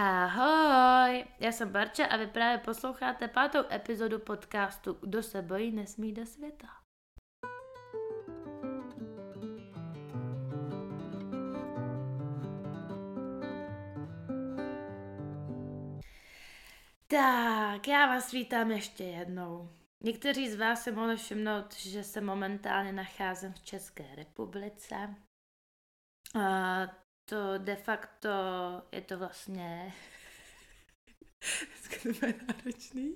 Ahoj, já jsem Barča a vy právě posloucháte pátou epizodu podcastu Kdo se bojí, nesmí do světa. Tak, já vás vítám ještě jednou. Někteří z vás se mohli všimnout, že se momentálně nacházím v České republice. To de facto je to vlastně... Bude náročný.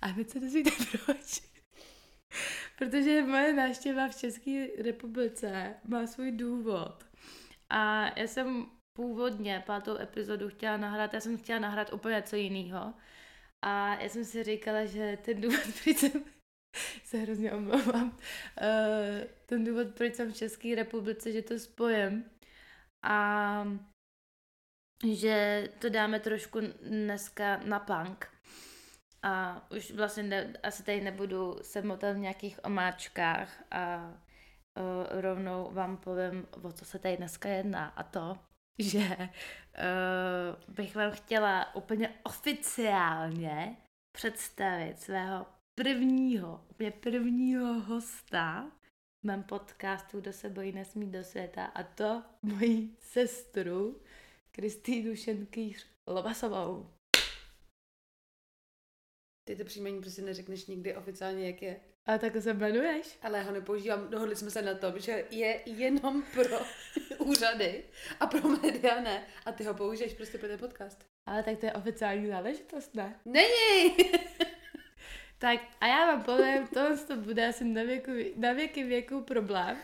A vy se dozvíte proč. Protože moje návštěva v České republice má svůj důvod. A já jsem původně pátou epizodu chtěla nahrát, já jsem chtěla nahrát úplně něco jiného. A já jsem si říkala, že ten důvod, proč jsem se hrozně omlouvám, uh, ten důvod, proč jsem v České republice, že to spojím, a že to dáme trošku dneska na punk. A už vlastně ne, asi tady nebudu se motat v nějakých omáčkách a uh, rovnou vám povím, o co se tady dneska jedná. A to, že uh, bych vám chtěla úplně oficiálně představit svého prvního, úplně prvního hosta mém podcastu Kdo se bojí nesmí do světa a to moji sestru Kristýnu Šenkýř Lovasovou. Ty to příjmení prostě neřekneš nikdy oficiálně, jak je. A tak se jmenuješ? Ale ho nepoužívám, dohodli jsme se na tom, že je jenom pro úřady a pro média ne. A ty ho použiješ prostě pro ten podcast. Ale tak to je oficiální záležitost, ne? Není! Tak a já vám povím, tohle to bude asi na, věku, na věky věku problém,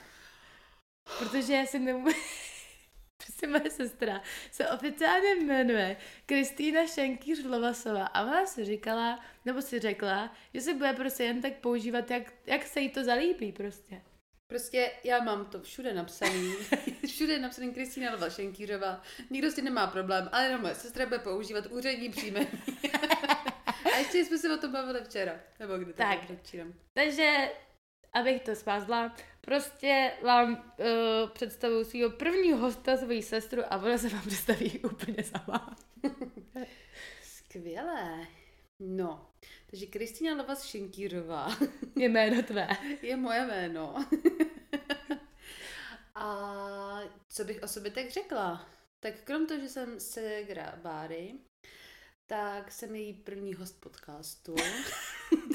protože já si nemůžu... prostě moje sestra se oficiálně jmenuje Kristýna Šenkýř Lovasová a ona si říkala, nebo si řekla, že se bude prostě jen tak používat, jak, jak se jí to zalíbí prostě. Prostě já mám to všude napsaný. všude je napsaný Kristýna Lova Šenkýřová. Nikdo s tím nemá problém, ale jenom moje sestra bude používat úřední příjmení. A ještě jsme se o tom bavili včera. Nebo kdy to Tak. předčírem. Takže, abych to spázla, prostě vám uh, představuji svého prvního hosta, svoji sestru a ona se vám představí úplně sama. Skvělé. No, takže Kristýna Lovas Šenkýřová Je jméno tvé. je moje jméno. A co bych o sobě tak řekla? Tak krom toho, že jsem Segra Báry, tak jsem její první host podcastu.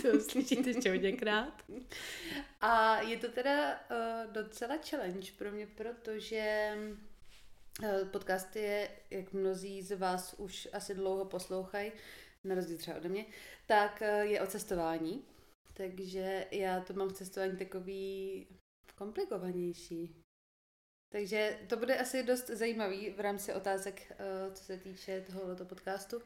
To slyšíte ještě hodněkrát. A je to teda uh, docela challenge pro mě, protože uh, podcast je, jak mnozí z vás už asi dlouho poslouchají, na rozdíl třeba ode mě, tak uh, je o cestování. Takže já to mám v cestování takový komplikovanější. Takže to bude asi dost zajímavý v rámci otázek, co se týče tohoto podcastu.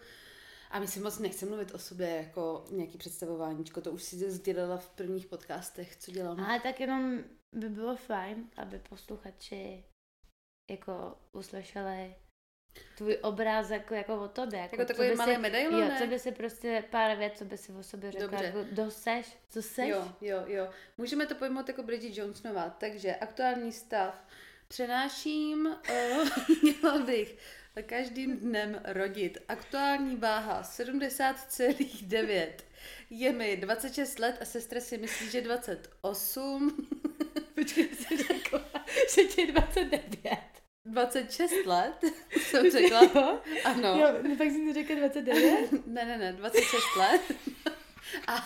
A my si moc nechci mluvit o sobě jako nějaký představováníčko, to už si sdělila v prvních podcastech, co dělám. Ale tak jenom by bylo fajn, aby posluchači jako uslyšeli tvůj obrázek jako, jako o tobě. Jako, Jako takový malý si, medailon, Jo, co by si prostě pár věc, co by si o sobě řekla, Dobře. jako, kdo seš, co seš. Jo, jo, jo. Můžeme to pojmout jako Bridget Jonesová. Takže aktuální stav. Přenáším, uh, měla bych každým dnem rodit. Aktuální váha 70,9. Je mi 26 let a sestra si myslí, že 28. Počkej, jsi řekla, že ti je 29. 26 let, jsem řekla. Jo? Ano. Jo, no pak jsi mi řekla 29? Ne, ne, ne, 26 let. A,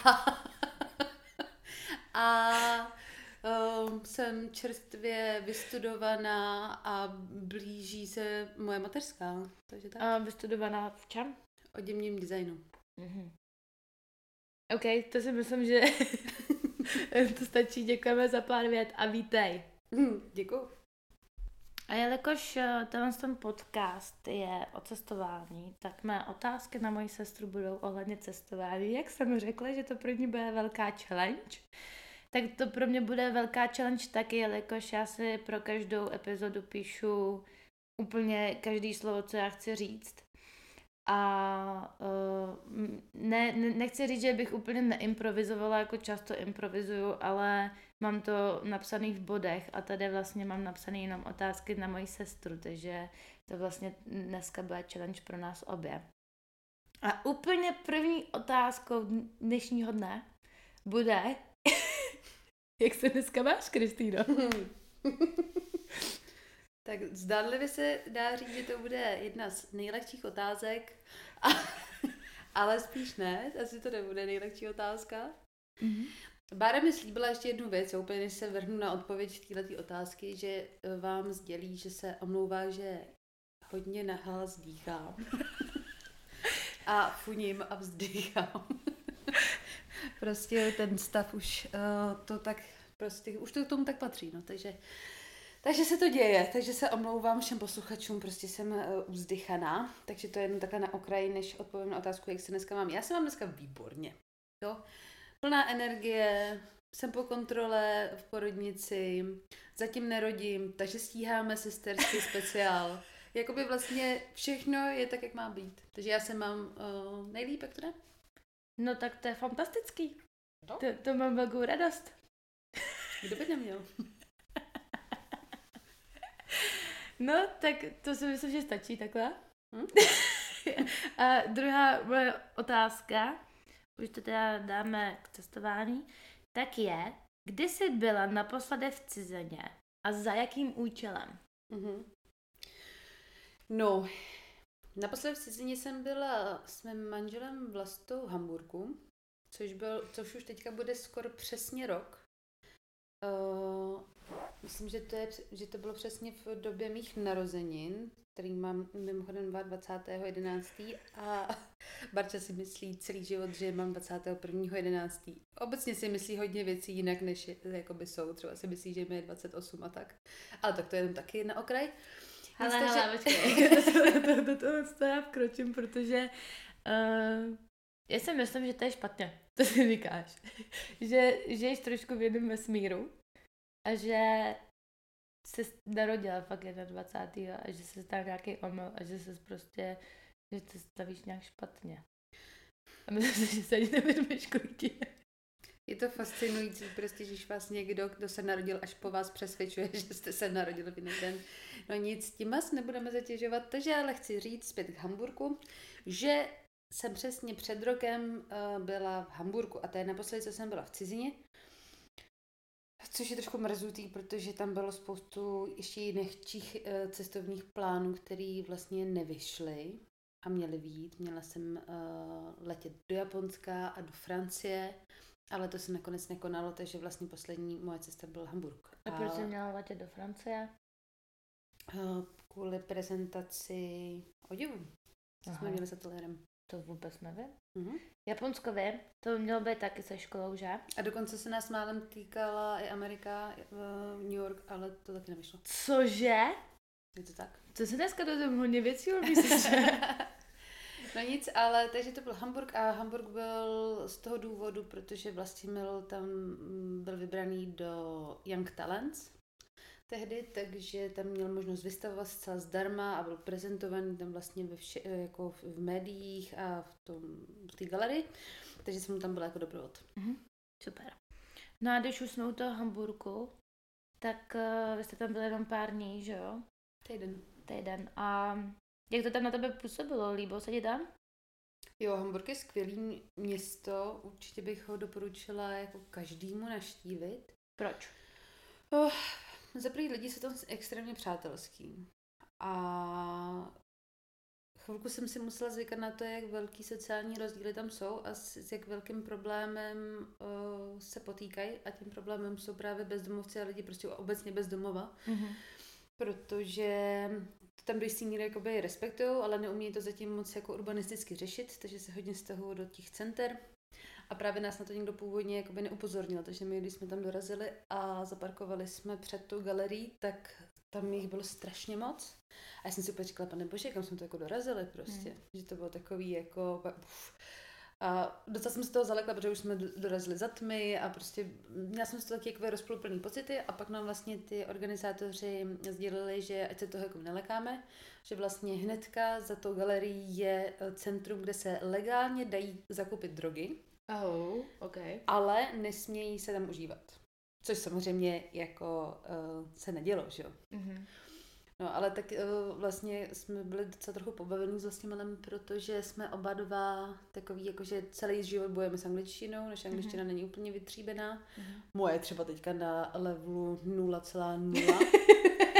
a um, jsem čerstvě vystudovaná a blíží se moje mateřská. Takže tak. A vystudovaná v čem? O děmním designu. Mhm. OK, to si myslím, že to stačí. Děkujeme za pár vět a vítej. Hm, děkuju. A jelikož eh, tenhle ten podcast je o cestování, tak mé otázky na moji sestru budou ohledně cestování. Jak jsem řekla, že to pro ní bude velká challenge, tak to pro mě bude velká challenge taky, jelikož já si pro každou epizodu píšu úplně každý slovo, co já chci říct. A uh, ne, ne, nechci říct, že bych úplně neimprovizovala, jako často improvizuju, ale mám to napsaný v bodech a tady vlastně mám napsané jenom otázky na moji sestru, takže To vlastně dneska bude challenge pro nás obě. A úplně první otázkou dnešního dne bude, jak se dneska máš, Kristýno? tak zdánlivě se dá říct, že to bude jedna z nejlehčích otázek, a, ale spíš ne, asi to nebude nejlehčí otázka. Mm-hmm. Bára mi slíbila ještě jednu věc, úplně než se vrhnu na odpověď této otázky, že eh, vám sdělí, že se omlouvá, že hodně nahlas dýchám. a funím a vzdychám. prostě ten stav už uh, to tak, prostě už to k tomu tak patří, no, takže takže se to děje, takže se omlouvám všem posluchačům, prostě jsem uh, uzdychaná, takže to je jenom takhle na okraji, než odpovím na otázku, jak se dneska mám. Já se mám dneska výborně, jo plná energie, jsem po kontrole v porodnici, zatím nerodím, takže stíháme sesterský speciál. Jakoby vlastně všechno je tak, jak má být. Takže já se mám uh, nejlíp, jak to ne? No tak to je fantastický. No? To, to mám velkou radost. Kdo by neměl? no, tak to si myslím, že stačí takhle. Hm? A druhá moje otázka už to teda dáme k testování, tak je, kdy jsi byla naposledy v cizině a za jakým účelem? Mm-hmm. No, naposledy v cizině jsem byla s mým manželem Vlastou v Hamburgu, což, byl, což už teďka bude skoro přesně rok. Uh, myslím, že to, je, že to bylo přesně v době mých narozenin, který mám mimochodem 20.11. a Barča si myslí celý život, že mám 21.11. Obecně si myslí hodně věcí jinak, než jakoby jsou. Třeba si myslí, že mi je 28 a tak. Ale tak to je jenom taky na okraj. Ale, hele, počkej. to, to, to, já vkročím, protože uh, já si myslím, že to je špatně, to si říkáš. že žiješ trošku v jednom vesmíru a že se narodila fakt 21. a že se stal nějaký omyl a že se prostě, že to stavíš nějak špatně. A myslím si, že se ani nevědomíš, kolik je. Je to fascinující, prostě, že vás někdo, kdo se narodil až po vás, přesvědčuje, že jste se narodili v jiný den. No nic, tím vás nebudeme zatěžovat, takže ale chci říct zpět k Hamburgu, že jsem přesně před rokem uh, byla v Hamburgu a to je naposledy, co jsem byla v cizině. Což je trošku mrzutý, protože tam bylo spoustu ještě jiných uh, cestovních plánů, které vlastně nevyšly a měly výjít. Měla jsem uh, letět do Japonska a do Francie, ale to se nakonec nekonalo, takže vlastně poslední moje cesta byl Hamburg. A, a proč jsi měla letět do Francie? Uh, kvůli prezentaci oděvu. Co jsme měli s ateliérem. To vůbec nevím. Mm-hmm. Japonsko vím, to mělo být taky se školou, že? A dokonce se nás málem týkala i Amerika, uh, New York, ale to taky nevyšlo. Cože? Je to tak? To se dneska dozvím hodně věcí o No nic, ale takže to byl Hamburg a Hamburg byl z toho důvodu, protože Vlastimil tam mm, byl vybraný do Young Talents, tehdy, takže tam měl možnost vystavovat zcela zdarma a byl prezentovaný tam vlastně ve vše, jako v, v médiích a v, tom, v té galerii, takže jsem mu tam byla jako doprovod. Mm-hmm. Super. No a když už jsme u toho Hamburgu, tak uh, vy jste tam byli jenom pár dní, že jo? Týden. Týden. A jak to tam na tebe působilo? Líbilo se ti tam? Jo, Hamburg je skvělý město, určitě bych ho doporučila jako každému naštívit. Proč? Oh, za první lidi jsou tam extrémně přátelský. A chvilku jsem si musela zvykat na to, jak velký sociální rozdíly tam jsou a s, s jak velkým problémem uh, se potýkají a tím problémem jsou právě bezdomovci a lidi prostě obecně bezdomova. Mm-hmm. Protože to tam do jistý míry jakoby respektují, ale neumí to zatím moc jako urbanisticky řešit, takže se hodně stahují do těch center a právě nás na to někdo původně jakoby neupozornil, takže my, když jsme tam dorazili a zaparkovali jsme před tu galerii, tak tam jich bylo strašně moc. A já jsem si úplně říkala, pane bože, kam jsme to jako dorazili prostě. Hmm. Že to bylo takový jako... Uf. A docela jsem se toho zalekla, protože už jsme dorazili za tmy a prostě měla jsem z toho taky jako rozpluplný pocity a pak nám vlastně ty organizátoři sdělili, že ať se toho jako nelekáme, že vlastně hnedka za tou galerií je centrum, kde se legálně dají zakupit drogy. Oh, okay. Ale nesmějí se tam užívat. Což samozřejmě jako uh, se nedělo, že jo. Mm-hmm. No, ale tak uh, vlastně jsme byli docela trochu pobavení s Vlastimilem, protože jsme oba dva takový, jakože celý život bojujeme s angličtinou, naše angličtina mm-hmm. není úplně vytříbená. Mm-hmm. Moje třeba teďka na levelu 0,0.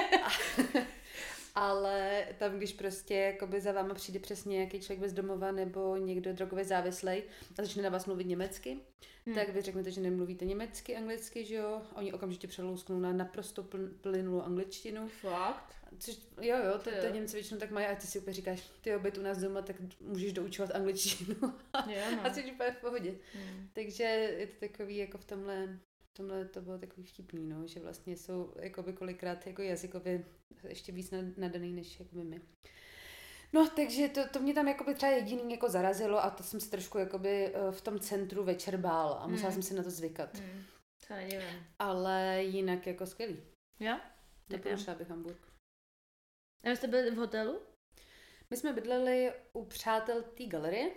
ale tam, když prostě jakoby za váma přijde přesně nějaký člověk bez domova nebo někdo drogově závislej a začne na vás mluvit německy, hmm. tak vy řeknete, že nemluvíte německy, anglicky, že jo? Oni okamžitě přelousknou na naprosto pl- plynulou angličtinu. Fakt? Což, jo, jo, to, to Němci většinou tak mají a ty si úplně říkáš, ty byt u nás doma, tak můžeš doučovat angličtinu jo, no. a jsi úplně v pohodě. Hmm. Takže je to takový jako v tomhle tomhle to bylo takový vtipný, no, že vlastně jsou jakoby kolikrát jako jazykově ještě víc nadaný než jakoby my. No, takže to, to mě tam jakoby třeba jediný jako zarazilo a to jsem se trošku jakoby eh, v tom centru večer bál a musela hmm. jsem si na to zvykat. Hmm. To nevím. Ale jinak jako skvělý. Jo? Doporučila bych Hamburg. A jste byli v hotelu? My jsme bydleli u přátel té galerie.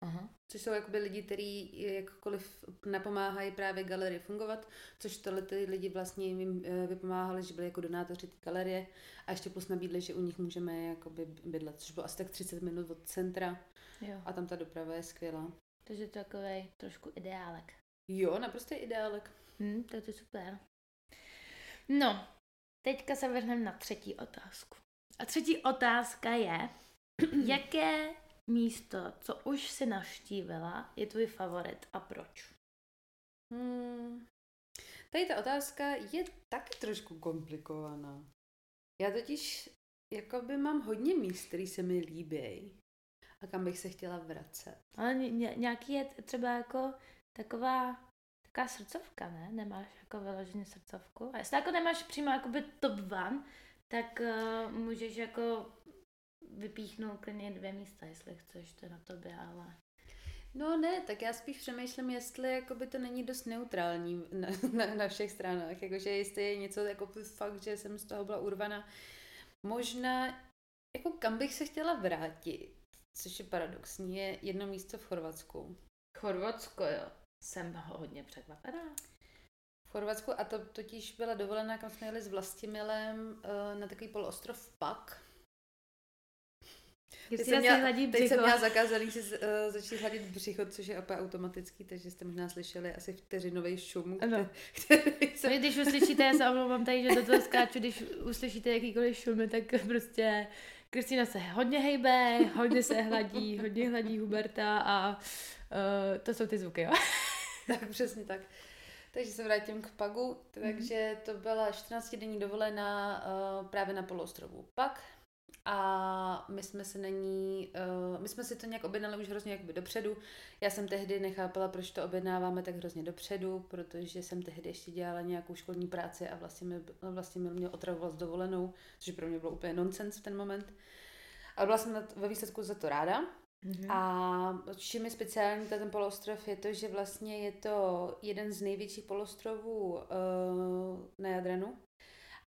Aha. Což jsou jakoby lidi, kteří jakkoliv napomáhají právě galerii fungovat, což tohle ty lidi vlastně jim eh, vypomáhali, že byli jako donátoři té galerie a ještě plus nabídli, že u nich můžeme jakoby bydlet, což bylo asi tak 30 minut od centra jo. a tam ta doprava je skvělá. Takže to je takový trošku ideálek. Jo, naprosto ideálek. Hmm, to je super. No, teďka se vrhneme na třetí otázku. A třetí otázka je, jaké místo, co už si navštívila, je tvůj favorit a proč? Hmm. Tady ta otázka je taky trošku komplikovaná. Já totiž jakoby mám hodně míst, který se mi líbí a kam bych se chtěla vracet. Ale ně, nějaký je třeba jako taková taková srdcovka, ne? Nemáš jako vyloženě srdcovku? A jestli jako nemáš přímo jakoby top one, tak uh, můžeš jako vypíchnout klidně dvě místa, jestli chceš, to na tobě, ale... No ne, tak já spíš přemýšlím, jestli jakoby to není dost neutrální na, na, na všech stranách, jakože jestli je něco jako fakt, že jsem z toho byla urvaná. Možná, jako kam bych se chtěla vrátit, což je paradoxní, je jedno místo v Chorvatsku. Chorvatsko, jo. Jsem hodně překvapená. V Chorvatsku a to totiž byla dovolená, kam jsme jeli s Vlastimilem eh, na takový poloostrov Pak, Teď jsem, měla, hladí teď jsem měla zakázaný si uh, začít hladit břicho, což je opět automatický, takže jste možná slyšeli asi vteřinový šum. Ano. Který jsem... Když uslyšíte, já se omlouvám tady, že do toho skáču, když uslyšíte jakýkoliv šumy, tak prostě Kristýna se hodně hejbe, hodně se hladí, hodně hladí Huberta a uh, to jsou ty zvuky, jo? tak přesně tak. Takže se vrátím k Pagu. Takže to byla 14 denní dovolená uh, právě na poloostrovu Pak a my jsme se na ní, uh, my jsme si to nějak objednali už hrozně jakoby dopředu. Já jsem tehdy nechápala, proč to objednáváme tak hrozně dopředu, protože jsem tehdy ještě dělala nějakou školní práci a vlastně mi, vlastně mi mě otravoval s dovolenou, což pro mě bylo úplně nonsens v ten moment. Ale byla jsem ve výsledku za to ráda. Mm-hmm. A čím je speciální ten poloostrov je to, že vlastně je to jeden z největších poloostrovů uh, na Jadranu,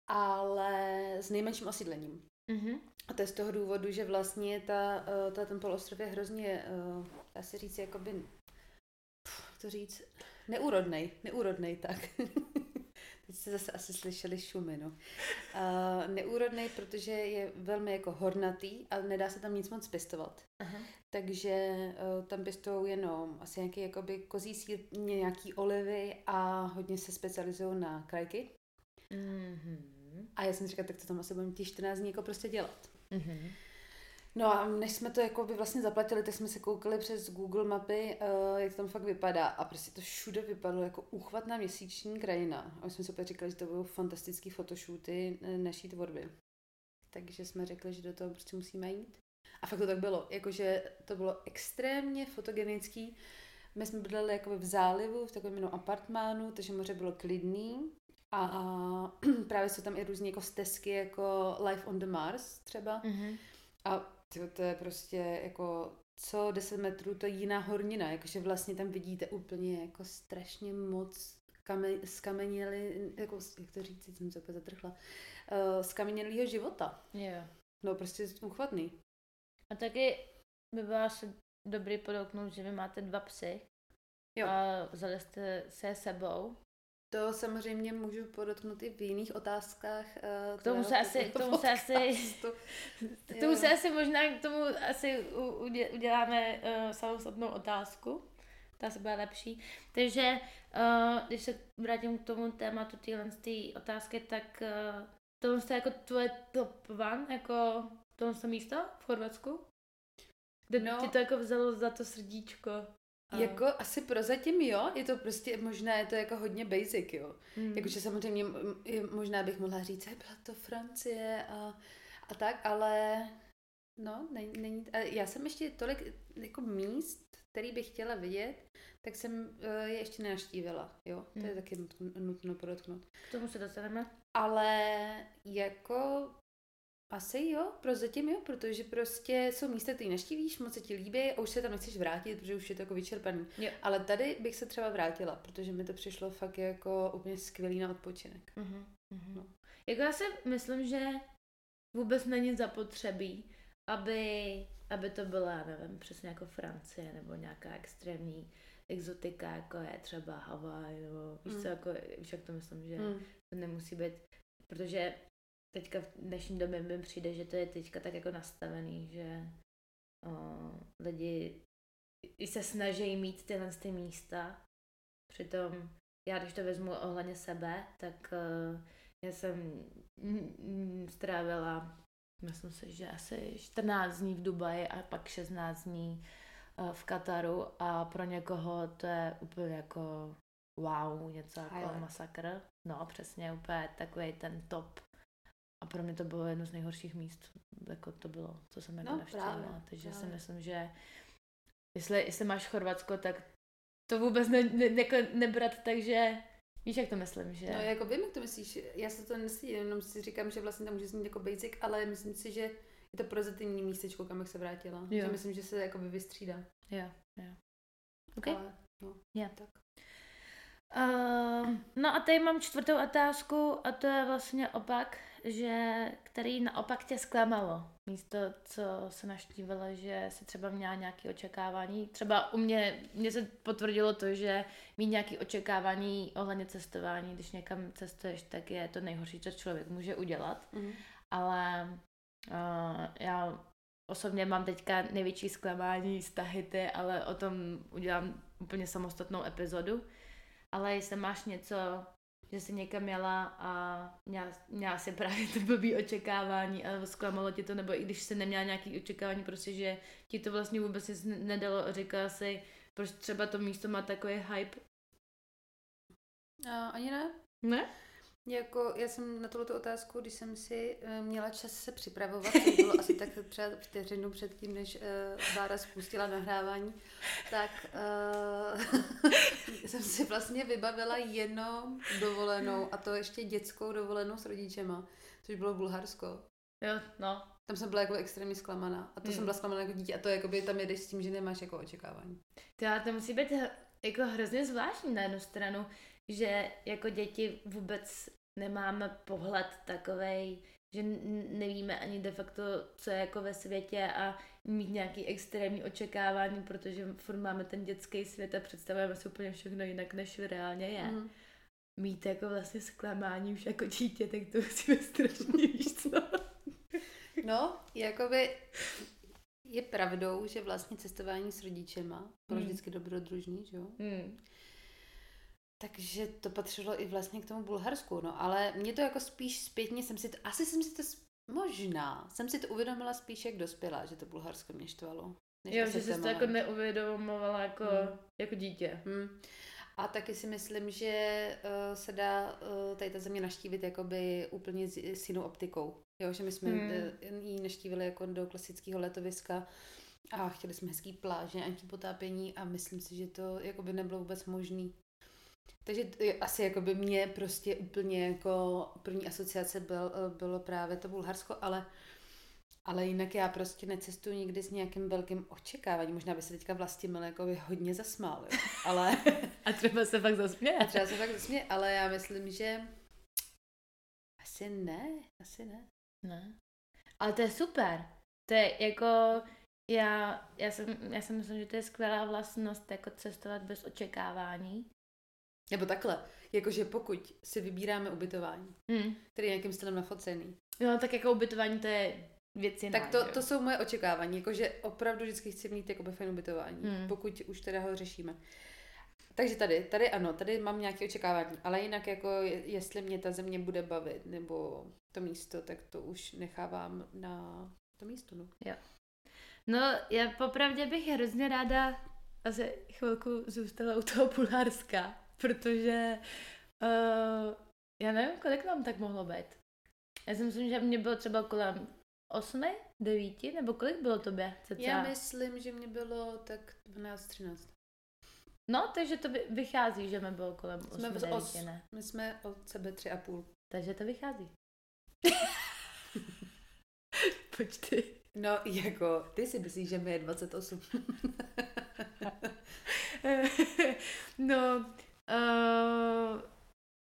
ale s nejmenším osídlením. Mm-hmm. A to je z toho důvodu, že vlastně ta, eh, ta, ten polostrov je hrozně, uh, dá se říct, jakoby, to říct, neúrodnej, neúrodnej, tak. Teď jste zase asi slyšeli šumy, no. Uh, neúrodnej, protože je velmi jako hornatý a nedá se tam nic moc pěstovat. Aha. Takže uh, tam pěstují jenom asi nějaký jakoby kozí sír, nějaký olivy a hodně se specializují na krajky. Mm-hmm. A já jsem říkala, tak to tam asi budeme těch 14 dní jako prostě dělat. Mm-hmm. No a než jsme to jako by vlastně zaplatili, tak jsme se koukali přes Google mapy, uh, jak tam fakt vypadá a prostě to všude vypadalo jako úchvatná měsíční krajina. A my jsme si opět říkali, že to budou fantastické fotoshooty eh, naší tvorby. Takže jsme řekli, že do toho prostě musíme jít. A fakt to tak bylo, jakože to bylo extrémně fotogenický. My jsme bydleli jako v zálivu, v takovém jenom apartmánu, takže moře bylo klidný. A, a právě jsou tam i různé jako stezky, jako Life on the Mars třeba. Mm-hmm. A tyjo, to je prostě jako co 10 metrů, to je jiná hornina, jakože vlastně tam vidíte úplně jako strašně moc kame, skameněli, jako, jak to říct, jsem se úplně zatrhla, uh, skamenělýho života. Yeah. No prostě uchvatný. A taky by bylo asi dobrý podotknout, že vy máte dva psy. Jo. A vzali jste se sebou. To samozřejmě můžu podotknout i v jiných otázkách. K tomu se asi, k tomu se asi, k tomu se asi možná k tomu asi uděláme uh, samostatnou otázku. Ta se bude lepší. Takže uh, když se vrátím k tomu tématu téhle otázky, tak uh, tohle je jako tvoje top one, jako tohle místo v Chorvatsku? Kde no. ti to jako vzalo za to srdíčko? A... Jako asi prozatím jo, je to prostě, možná je to jako hodně basic, jo. Mm. Jakože samozřejmě možná bych mohla říct, byla to Francie a, a tak, ale no, není, není, já jsem ještě tolik jako míst, který bych chtěla vidět, tak jsem uh, je ještě nenaštívila, jo. Mm. To je hmm. taky nutno, nutno podotknout. K tomu se dostaneme. Ale jako asi jo, prozatím jo, protože prostě jsou místa, které naštívíš, moc se ti líbí a už se tam nechceš vrátit, protože už je to jako vyčerpaný. Jo. Ale tady bych se třeba vrátila, protože mi to přišlo fakt jako úplně skvělý na odpočinek. Uh-huh. No. Jako já si myslím, že vůbec není zapotřebí, aby, aby to byla, nevím, přesně jako Francie nebo nějaká extrémní exotika, jako je třeba Havaj, nebo víš mm. co, jako, víš, jak to myslím, že mm. to nemusí být, protože teďka v dnešní době mi přijde, že to je teďka tak jako nastavený, že o, lidi i se snaží mít tyhle ty místa. Přitom já, když to vezmu ohledně sebe, tak uh, já jsem strávila, myslím si, že asi 14 dní v Dubaji a pak 16 dní uh, v Kataru a pro někoho to je úplně jako wow, něco jako masakr. No, přesně, úplně takový ten top a pro mě to bylo jedno z nejhorších míst, jako to bylo, co jsem jako no, navštívila. Právě, Takže právě. si myslím, že jestli, jestli máš Chorvatsko, tak to vůbec ne, ne, jako nebrat tak, že Víš, jak to myslím, že... No, jako vím, jak to myslíš. Já se to neslí, jenom si říkám, že vlastně tam může znít jako basic, ale myslím si, že je to prozatímní místečko, kam bych se vrátila. Jo. Že myslím, že se jako by vystřídá. Jo, jo. OK. Ale, no, yeah. tak. Uh, no a tady mám čtvrtou otázku a to je vlastně opak že, který naopak tě zklamalo. Místo, co se naštívalo, že si třeba měla nějaké očekávání. Třeba u mě, mě se potvrdilo to, že mít nějaké očekávání ohledně cestování, když někam cestuješ, tak je to nejhorší, co člověk může udělat. Mm. Ale uh, já osobně mám teďka největší zklamání z Tahity, ale o tom udělám úplně samostatnou epizodu. Ale jestli máš něco, že jsi někam jela a měla, měla si právě to blbý očekávání a zklamalo ti to, nebo i když jsi neměla nějaký očekávání, prostě, že ti to vlastně vůbec nic nedalo a říkala si, proč třeba to místo má takový hype? A, ani ne. Ne? Jako, já jsem na tuto otázku, když jsem si uh, měla čas se připravovat, to bylo asi tak třeba vteřinu předtím, než uh, Bára spustila nahrávání, tak uh, jsem si vlastně vybavila jenom dovolenou, a to ještě dětskou dovolenou s rodičema, což bylo Bulharsko. Jo, no. Tam jsem byla jako extrémně zklamaná. A to hmm. jsem byla zklamaná jako dítě. A to jakoby tam jedeš s tím, že nemáš jako očekávání. To, to musí být jako hrozně zvláštní na jednu stranu, že jako děti vůbec nemáme pohled takovej, že nevíme ani de facto, co je jako ve světě a mít nějaký extrémní očekávání, protože furt máme ten dětský svět a představujeme si úplně všechno jinak, než reálně je. Mm. Mít jako vlastně zklamání už jako dítě, tak to musí být strašně, víš co? No, jakoby je pravdou, že vlastně cestování s rodičema bylo mm. vždycky dobrodružný, že jo? Mm. Takže to patřilo i vlastně k tomu Bulharsku, no, ale mě to jako spíš zpětně jsem si to, asi jsem si to, možná, jsem si to uvědomila spíš jak dospělá, že to Bulharsko mě štvalo. Jo, že jsi to jako neuvědomovala jako, hmm. jako dítě. Hmm. A taky si myslím, že uh, se dá uh, tady ta země naštívit jakoby úplně s, s jinou optikou. Jo, že my jsme hmm. uh, ji naštívili jako do klasického letoviska a chtěli jsme hezký pláže, antipotápění a myslím si, že to jakoby nebylo vůbec možné takže asi jako by mě prostě úplně jako první asociace byl, bylo právě to Bulharsko, ale ale jinak já prostě necestuji nikdy s nějakým velkým očekáváním. Možná by se teďka vlastně jako by hodně zasmál, jo. ale... A třeba se fakt zasměje. A třeba se fakt zasměje, ale já myslím, že asi ne, asi ne. Ne. Ale to je super. To je jako, já, já, jsem, já si myslím, že to je skvělá vlastnost jako cestovat bez očekávání Nebo takhle, jakože pokud si vybíráme ubytování, Hmm. který je nějakým stylem nafocený, No tak jako ubytování to je věc jiná, tak to, to jo? jsou moje očekávání, jakože opravdu vždycky chci mít jakoby fajn ubytování, Hmm. pokud už teda ho řešíme. Takže tady, tady ano, tady mám nějaké očekávání, ale jinak jako je- jestli mě ta země bude bavit, nebo to místo, tak to už nechávám na to místo, no. No, já popravdě bych hrozně ráda asi chvilku zůstala u toho Bulharska, protože uh, já nevím, kolik nám tak mohlo být. Já si myslím, že mě bylo třeba kolem osmi, devíti, nebo kolik bylo tobě? Cca? Já myslím, že mě bylo tak 12-13. No, takže to vy- vychází, že mi bylo kolem osmi, Jsme v devíti, os, ne? my jsme od sebe tři a půl. Takže to vychází. Počty. No, jako, ty si myslíš, že mi je 28. no, uh,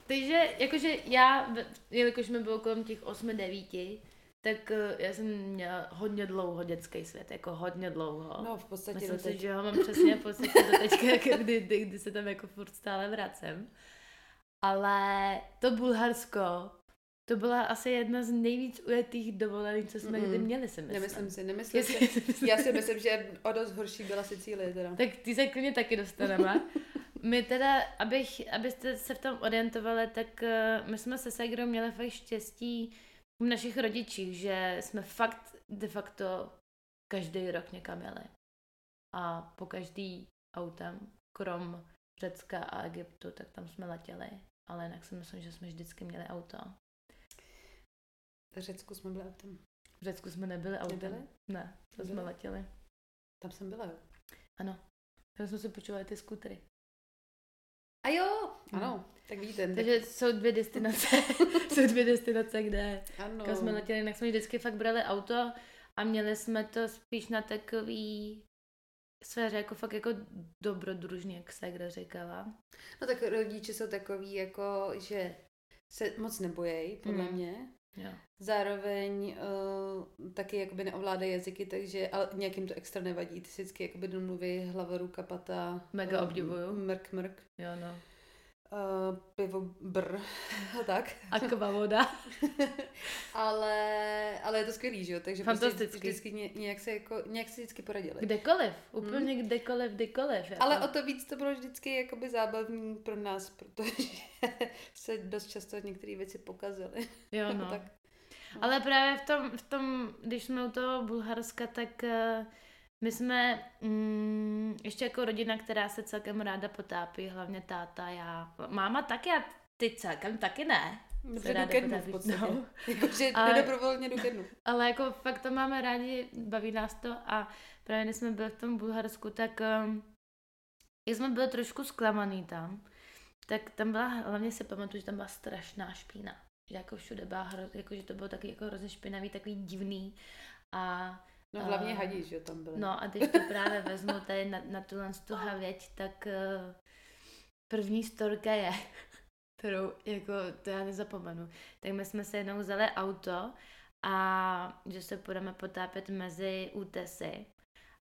takže jakože já, jelikož mi bylo kolem těch 8-9, tak uh, já jsem měla hodně dlouho dětský svět, jako hodně dlouho. No, v podstatě Myslím si, doteď. že ho mám přesně v podstatě do teďka, jako kdy, kdy, kdy se tam jako furt stále vracem. Ale to Bulharsko, to byla asi jedna z nejvíc ujetých dovolených, co jsme Mm-mm. kdy měli, si myslím. Nemyslím si, nemyslím si. Já si myslím, že o dost horší byla Sicílie teda. Tak ty se klidně taky dostaneme. My teda, abych, abyste se v tom orientovali, tak uh, my jsme se Segrou měli fakt štěstí v našich rodičích, že jsme fakt de facto každý rok někam jeli. A po každý autem, krom Řecka a Egyptu, tak tam jsme letěli. Ale jinak si myslím, že jsme vždycky měli auto. V Řecku jsme byli autem. V Řecku jsme nebyli autem. Nebyli? Ne, to jsme letěli. Tam jsem byla, jo. Ano. Tam jsme si počuli ty skutry. A jo, Hmm. ano, tak vidíte. tak- Takže jsou dvě destinace, jsou dvě destinace, kde ano. kam jsme letěli, jinak jsme vždycky fakt brali auto a měli jsme to spíš na takový sféře jako fakt jako dobrodružný, jak se kde říkala. No tak rodiče jsou takový, jako, že se moc nebojejí, podle Hmm. mě. Jo. Zároveň uh, taky jakoby neovládají jazyky, takže ale nějakým to extra nevadí. Ty si vždycky jakoby domluví hlava, ruka, pata. Mega eh, obdivuju. Mrk, mrk. jo no. Uh, pivo, brr. a tak. Aqua voda. ale, ale je to skvělý, že jo? Takže Fantastický. Prostě vždycky ně, nějak, se jako, nějak se vždycky poradili. Kdekoliv, úplně kdekoliv, kdekoliv. Jako. Ale o to víc to bylo vždycky jakoby zábavní pro nás, protože se dost často některé věci pokazily. Jo no. tak. Ale právě v tom, v tom, když jsme u toho Bulharska, tak uh, my jsme mm, ještě jako rodina, která se celkem ráda potápí, hlavně táta, já. Máma taky a ty celkem taky ne. Dobře, do ráda kednu v potápí. podstatě. No. Jakože Ale- nedobrovolně do kednu. Ale jako fakt to máme rádi, baví nás to a právě když jsme byli v tom Bulharsku, tak um, jak jsme byli trošku zklamaný tam, tak tam byla, hlavně si pamatuju, že tam byla strašná špína. Že jako všude byla, hro, jako, že to bylo taky jako hrozně špinavý, takový divný. A No hlavně hadí, že tam byly. No a když to právě vezmu tady na, na tuhle tu havěť, tak uh, první storka je, kterou jako to já nezapomenu. Tak my jsme se jednou vzali auto a že se budeme potápět mezi útesy.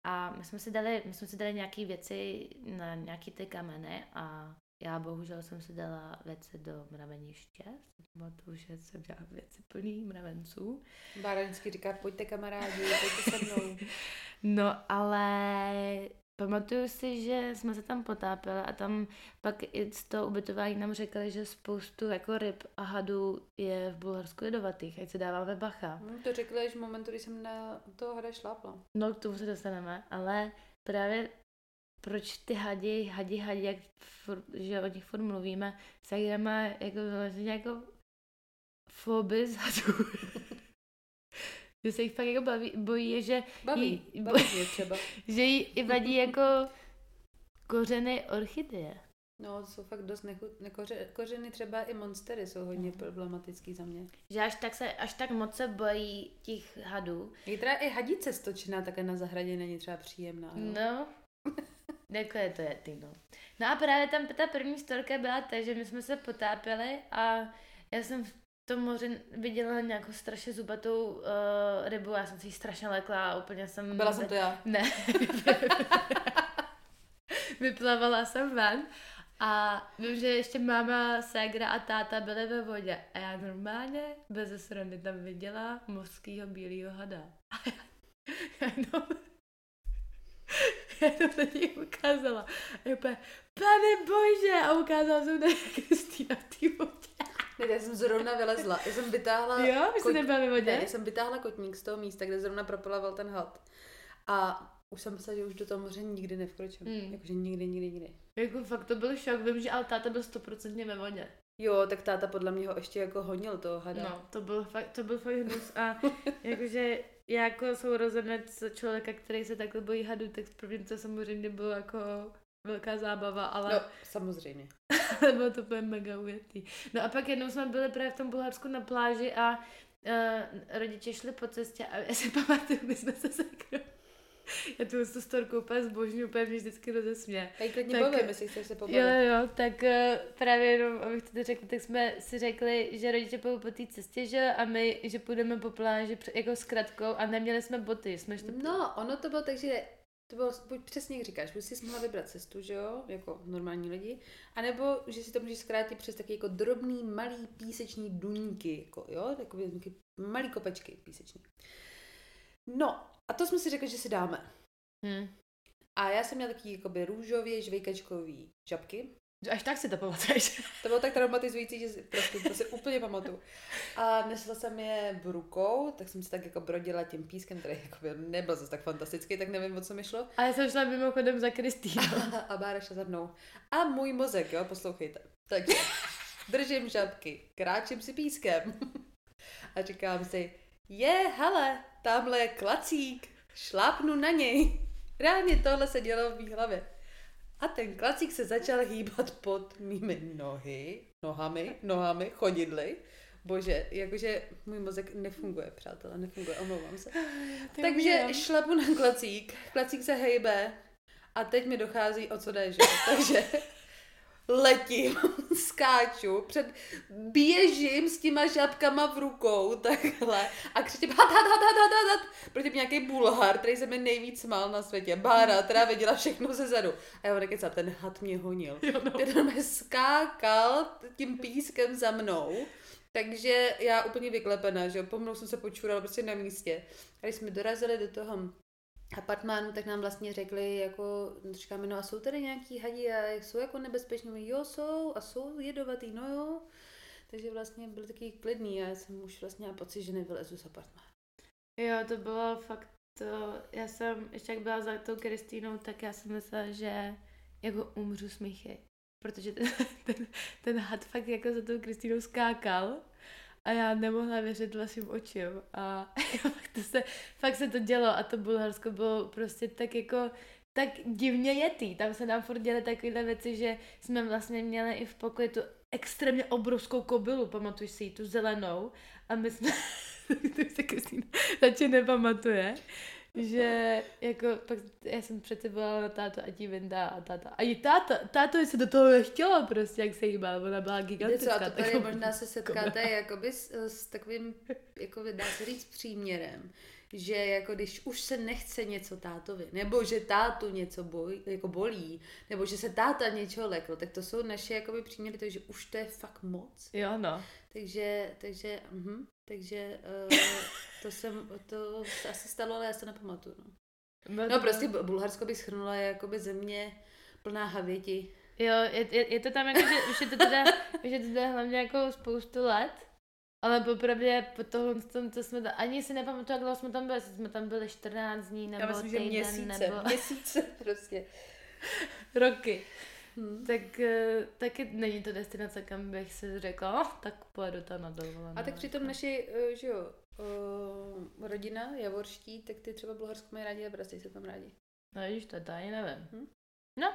A my jsme si dali, my jsme si dali nějaké věci na nějaký ty kameny a já bohužel jsem si dala věci do mraveniště. Pamatuju, že jsem dělala věci plný mravenců. Bára vždycky říká, pojďte kamarádi, pojďte se mnou. No, ale pamatuju si, že jsme se tam potápěli a tam pak i z toho ubytování nám řekli, že spoustu jako ryb a hadů je v Bulharsku jedovatých, ať si dáváme bacha. Hm, to řekli až v momentu, kdy jsem na toho hada šlápla. No, k tomu se dostaneme, ale právě proč ty hadi, hadi, hadi, jak furt, že o nich furt mluvíme, se má jako vyloženě jako foby z hadů. že se jich fakt jako baví, bojí, že Baví, Jí- baví mě třeba. že jí i vadí jako kořeny orchideje. No, jsou fakt dost nechut... Nekoře... Kořeny třeba i monstery jsou hodně Mhm. problematický za mě. Že až tak, se, až tak moc se bojí těch hadů. Některá i hadice stočená také na zahradě není třeba příjemná. Jo? No, jako je to je ty, no. No a právě tam ta první storka byla ta, že my jsme se potápěli a já jsem v tom moři viděla nějakou strašně zubatou uh, rybu, já jsem si ji strašně lekla a úplně jsem... Byla jsem to já. Ne. Vyplavala jsem ven A vím, že ještě máma, ségra a táta byly ve vodě. A já normálně bez srandy tam viděla mořskýho bílého hada. A já, já jenom, já to na něj ukázala. A já úplně, pane bože! A ukázala jsem na Kristýna v té vodě. Ne, já jsem zrovna vylezla. Já jsem vytáhla... Jo? Vy jste nebyla ve vodě? Ne, já jsem vytáhla kotník z toho místa, kde zrovna proplaval ten had. A už jsem myslela, že už do toho moře nikdy nevkročím. Mm. Jakože nikdy, nikdy, nikdy. Jako fakt to byl šok. Vím, že ale táta byl stoprocentně ve vodě. Jo, tak táta podle mě ho ještě jako honil toho hada. No, to byl fakt, to byl fakt hnus. A jakože já jako sourozenec člověka, který se takhle bojí hadu, tak pro mě to samozřejmě bylo jako velká zábava, ale No, samozřejmě. bylo to úplně mega ujetý. No a pak jednou jsme byli právě v tom Bulharsku na pláži a uh, rodiče šli po cestě a já si pamatuju, my jsme se sekrou. Já tu tu storku úplně zbožňuji, úplně mě vždycky rozesměje. Hej, klidně Tak- povím, jestli chceš se Jo, pobavit. jo, tak uh, právě jenom, abych to řekl, tak jsme si řekli, že rodiče půjdou po té cestě, že jo, a my, že půjdeme po pláži jako s kratkou a neměli jsme boty, jsme šli No, ono to bylo tak, že to bylo buď přesně jak říkáš, buď si mohla vybrat cestu, že jo, jako normální lidi, anebo že si to můžeš zkrátit přes taky jako drobný, malý píseční duníky, jako jo, takové malý kopečky píseční. No, a to jsme si řekli, že si dáme. Hm. A já jsem měla taky jakoby růžově žvejkačkový žabky. Až tak si to pamatuješ. To bylo tak traumatizující, že si, prostě to si úplně pamatuju. A nesla jsem je v rukou, tak jsem se tak jako brodila tím pískem, který jako nebyl zase tak fantastický, tak nevím, o co mi šlo. A já jsem šla mimochodem za Kristýnou. A Bára šla za mnou. A můj mozek, jo, poslouchejte. Takže držím žabky, kráčím si pískem. A říkám si, je, hele, tamhle je klacík, šlápnu na něj. Reálně tohle se dělo v mý hlavě. A ten klacík se začal hýbat pod mými nohy, nohami, nohami, chodidly. Bože, jakože můj mozek nefunguje, přátelé, nefunguje, omlouvám se. Takže šlapu na klacík, klacík se hejbe a teď mi dochází, o co jde, že? Takže letím, skáču, před, běžím s těma žabkama v rukou, takhle, a křičím hat, hat, hat, hat, hat, hat, proti mě nějaký bulhar, který se mi nejvíc smál na světě, Bára, která viděla všechno ze zadu. A já ho nekecám, ten had mě honil. Jo, no. Ten mě skákal tím pískem za mnou, takže já úplně vyklepená, že jo, pomalu jsem se počurala prostě na místě. A když jsme dorazili do toho apartmánu, tak nám vlastně řekli, jako, říkáme, no a jsou tady nějaký hadi a jsou jako nebezpeční? Jo, jsou a jsou jedovatý, no jo. Takže vlastně byli taky klidný a já jsem už vlastně měla pocit, že nevylezu z apartmánu. Jo, to bylo fakt to, já jsem, ještě jak byla za tou Kristýnou, tak já jsem myslela, že jako umřu smíchy. Protože ten, ten, ten had fakt jako za tou Kristýnou skákal a já nemohla věřit vlastním očím. A to se, fakt se to dělo a to Bulharsko bylo prostě tak jako tak divně jetý. Tam se nám furt děly takovéhle věci, že jsme vlastně měli i v pokoji tu extrémně obrovskou kobylu, pamatuješ si ji, tu zelenou. A my jsme, to se Kristýna radši nepamatuje, že jako pak já jsem přece volala na tátu a ti vyndá a táta. A i táta, táto se do toho nechtěla prostě, jak se jí bál, ona byla gigantická. co, a to tady taková- možná se setkáte jakoby s, s takovým, jako dá se říct, příměrem, že jako když už se nechce něco tátovi, nebo že tátu něco boj, jako bolí, nebo že se táta něčeho lekl, tak to jsou naše jakoby příměry, takže už to je fakt moc. Jo, no. Takže, takže, mhm, takže uh, to jsem, to se asi stalo, ale já se nepamatuju. No, no to- prostě Bu- Bulharsko bych schrnula je jakoby země plná havěti. Jo, je, je, je to tam jako, že už je to teda, už je to teda hlavně jako spoustu let, ale popravdě po tohle, tom, co jsme tam, ani si nepamatuju, jak dlouho jsme tam byli, jestli jsme tam byli 14 dní, nebo Já myslím, že týden, měsíce, nebo měsíce prostě. roky. Hm. Tak eh, taky není to destinace, kam bych si řekla, "Oh, tak pojedu tam na dovolenou. A tak přitom naši, eh, že jo, eh, rodina javorští, tak ty třeba Bulharsko mají rádi a vracejí se tam rádi. No vidíš, to tady nevím. Hm? No,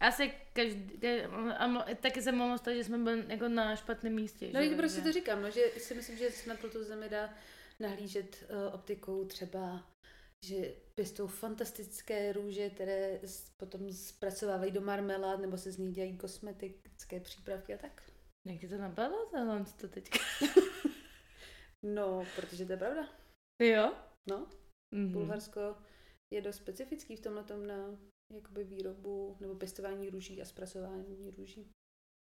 asi každý, ka- a mo, taky jsem mohla stát, že jsme byli jako na špatném místě. No prostě to říkám, no, že si myslím, že se na tuto zemi dá nahlížet uh, optikou třeba, že pěstou fantastické růže, které potom zpracovávají do marmelád, nebo se z nich dělají kosmetické přípravky a tak. Jak ti to napadlo, tohle to teďka? No, protože to je pravda. Jo? No, Mhm. Bulharsko je dost specifický v tomhle tom na jakoby výrobu nebo pěstování růží a zpracování růží?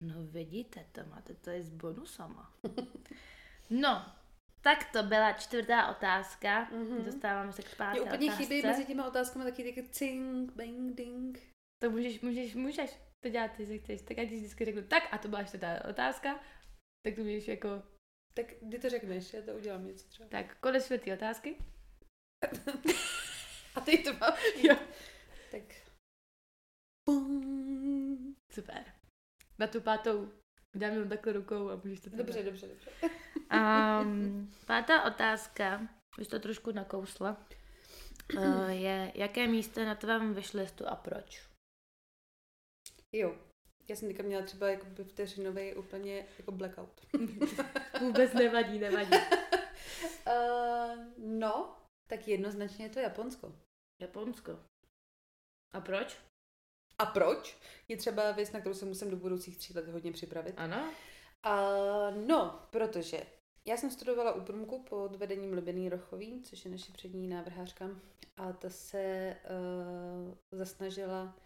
No vidíte, to máte to je s bonusama. no, tak to byla čtvrtá otázka. Mm-hmm. Dostáváme se k páté Mě úplně otázce. chybí mezi těma otázkami taky taky cing, bang, ding. To můžeš, můžeš, můžeš to dělat, jak chceš. Tak já ti vždycky řeknu, tak a to byla čtvrtá otázka. Tak to můžeš jako, Tak kdy to řekneš, já to udělám něco třeba. tak konec čtvrtý otázky. A ty to máš. Jo. Tak. Bum. Super. Na tu pátou dám jenom takhle rukou a můžeš to Dobře, dát. dobře, dobře. Um, pátá otázka, už to trošku nakousla, uh, je, jaké místo na tvém vyšlistu a proč? Jo. Já jsem teďka měla třeba jakoby vteřinový úplně jako blackout. Vůbec nevadí, nevadí. uh, no, tak jednoznačně je to Japonsko. Japonsko. A proč? A proč? Je třeba věc, na kterou se musím do budoucích tří let hodně připravit. Ano. Uh, no, protože já jsem studovala u Prumku pod vedením Libeny Rochový, což je naše přední návrhářka, a ta se uh, zasnažila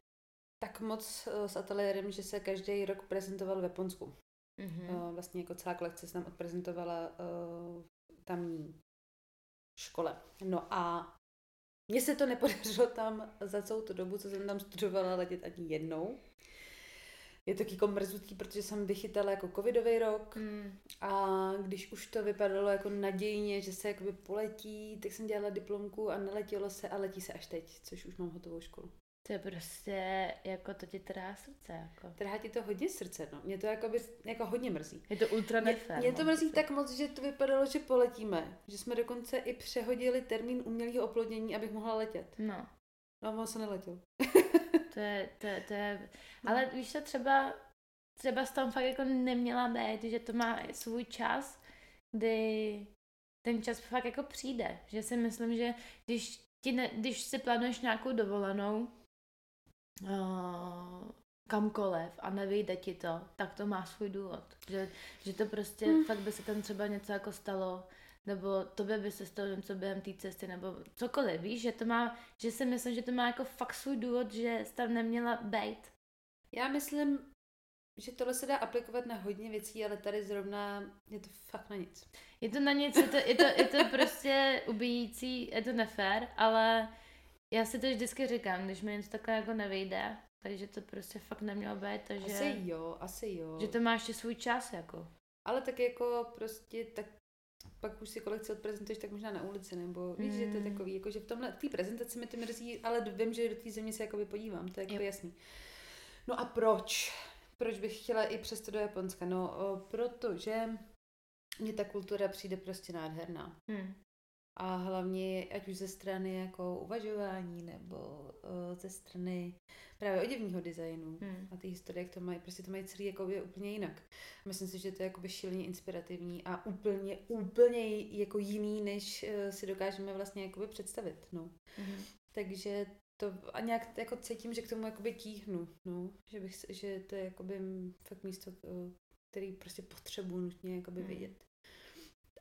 tak moc uh, s ateliérem, že se každý rok prezentoval v Japonsku. Mhm. Uh, vlastně jako celá kolekce se nám odprezentovala uh, v tamní škole. No a mně se to nepodařilo tam za celou tu dobu, co jsem tam studovala, letět ani jednou. Je to jako mrzutý, protože jsem vychytala jako covidový rok Mm. a když už to vypadalo jako nadějně, že se jakoby poletí, tak jsem dělala diplomku a neletělo se a letí se až teď, což už mám hotovou školu. To je prostě, jako to ti trhá srdce, jako. Trhá ti to hodně srdce, no. Mě to jakoby, jako hodně mrzí. Je to ultra Mě, nefér. mě to mám mrzí tak moc, že to vypadalo, že poletíme. Že jsme dokonce i přehodili termín umělého oplodnění, abych mohla letět. No, No on se neletěl. to je, to je, to je, ale víš se třeba, třeba jsi tam fakt jako neměla být, že to má svůj čas, kdy ten čas fakt jako přijde. Že si myslím, že když, ti ne, když si plánuješ nějakou dovolenou, uh, kamkoliv a nevyjde ti to, tak to má svůj důvod. Že, že to prostě, hmm. fakt by se tam třeba něco jako stalo, nebo tobě by se stalo něco během té cesty, nebo cokoliv, víš, že to má, že si myslím, že to má jako fakt svůj důvod, že jsi tam neměla být. Já myslím, že tohle se dá aplikovat na hodně věcí, ale tady zrovna je to fakt na nic. Je to na nic, je to, je to, je to prostě ubijící, je to nefér, ale já si to vždycky říkám, když mi něco takhle jako nevyjde, takže to prostě fakt nemělo být, takže Asi jo, asi jo. že to má ještě svůj čas, jako. Ale tak jako prostě tak pak už si kolekci odprezentuješ tak možná na ulici, nebo víš, že to je Mm. takový, jako že v tomhle, v té prezentaci mi to mrzí, ale vím, že do té země se jakoby podívám, to je jako jasný. No a proč? Proč bych chtěla i přesto do Japonska? No, o, protože mně ta kultura přijde prostě nádherná. Hm. A hlavně, ať už ze strany jako uvažování, nebo o, ze strany právě oděvního designu Hm. a ty historie, jak to mají, prostě to mají celý jako úplně jinak. Myslím si, že to je jakoby šíleně inspirativní a úplně, úplně jako jiný, než eh, si dokážeme vlastně jakoby představit, no. Mhm. Takže to a nějak jako cítím, že k tomu jakoby tíhnu, no. Že, bych, že to je jakoby fakt místo, eh, který prostě potřebuji nutně jakoby Hmm. vidět.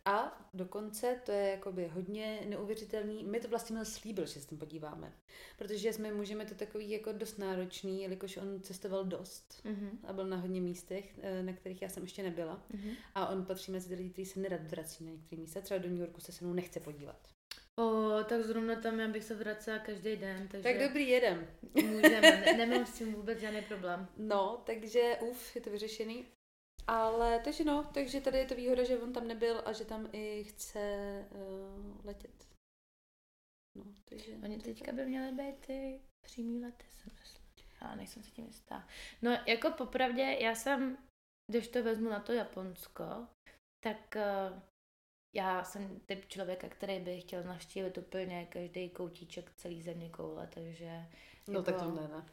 A dokonce to je jakoby hodně neuvěřitelný. My to vlastně měl slíbil, že se tam podíváme. Protože jsme můžeme to takový jako dost náročný, jelikož on cestoval dost Mhm. a byl na hodně místech, eh, na kterých já jsem ještě nebyla. Mhm. A on patří mezi ty lidi, kteří se nerad vrací na některé místa. Třeba do New Yorku se se mnou nechce podívat. O, tak zrovna tam já bych se vracela každý den, takže Tak dobrý, jedem. můžeme, ne, nemám s tím vůbec žádný problém. No, takže uf, je to vyřešený. Ale takže no, takže tady je to výhoda, že on tam nebyl a že tam i chce uh, letět. No, takže... Oni teďka by měly být ty přímý lety, si myslím. Já nejsem si tím jistá. No, jako popravdě, já jsem, když to vezmu na to Japonsko, tak uh, já jsem typ člověka, který by chtěl navštívit úplně každý koutíček celý země koule, takže No tak jako- to ne, ne.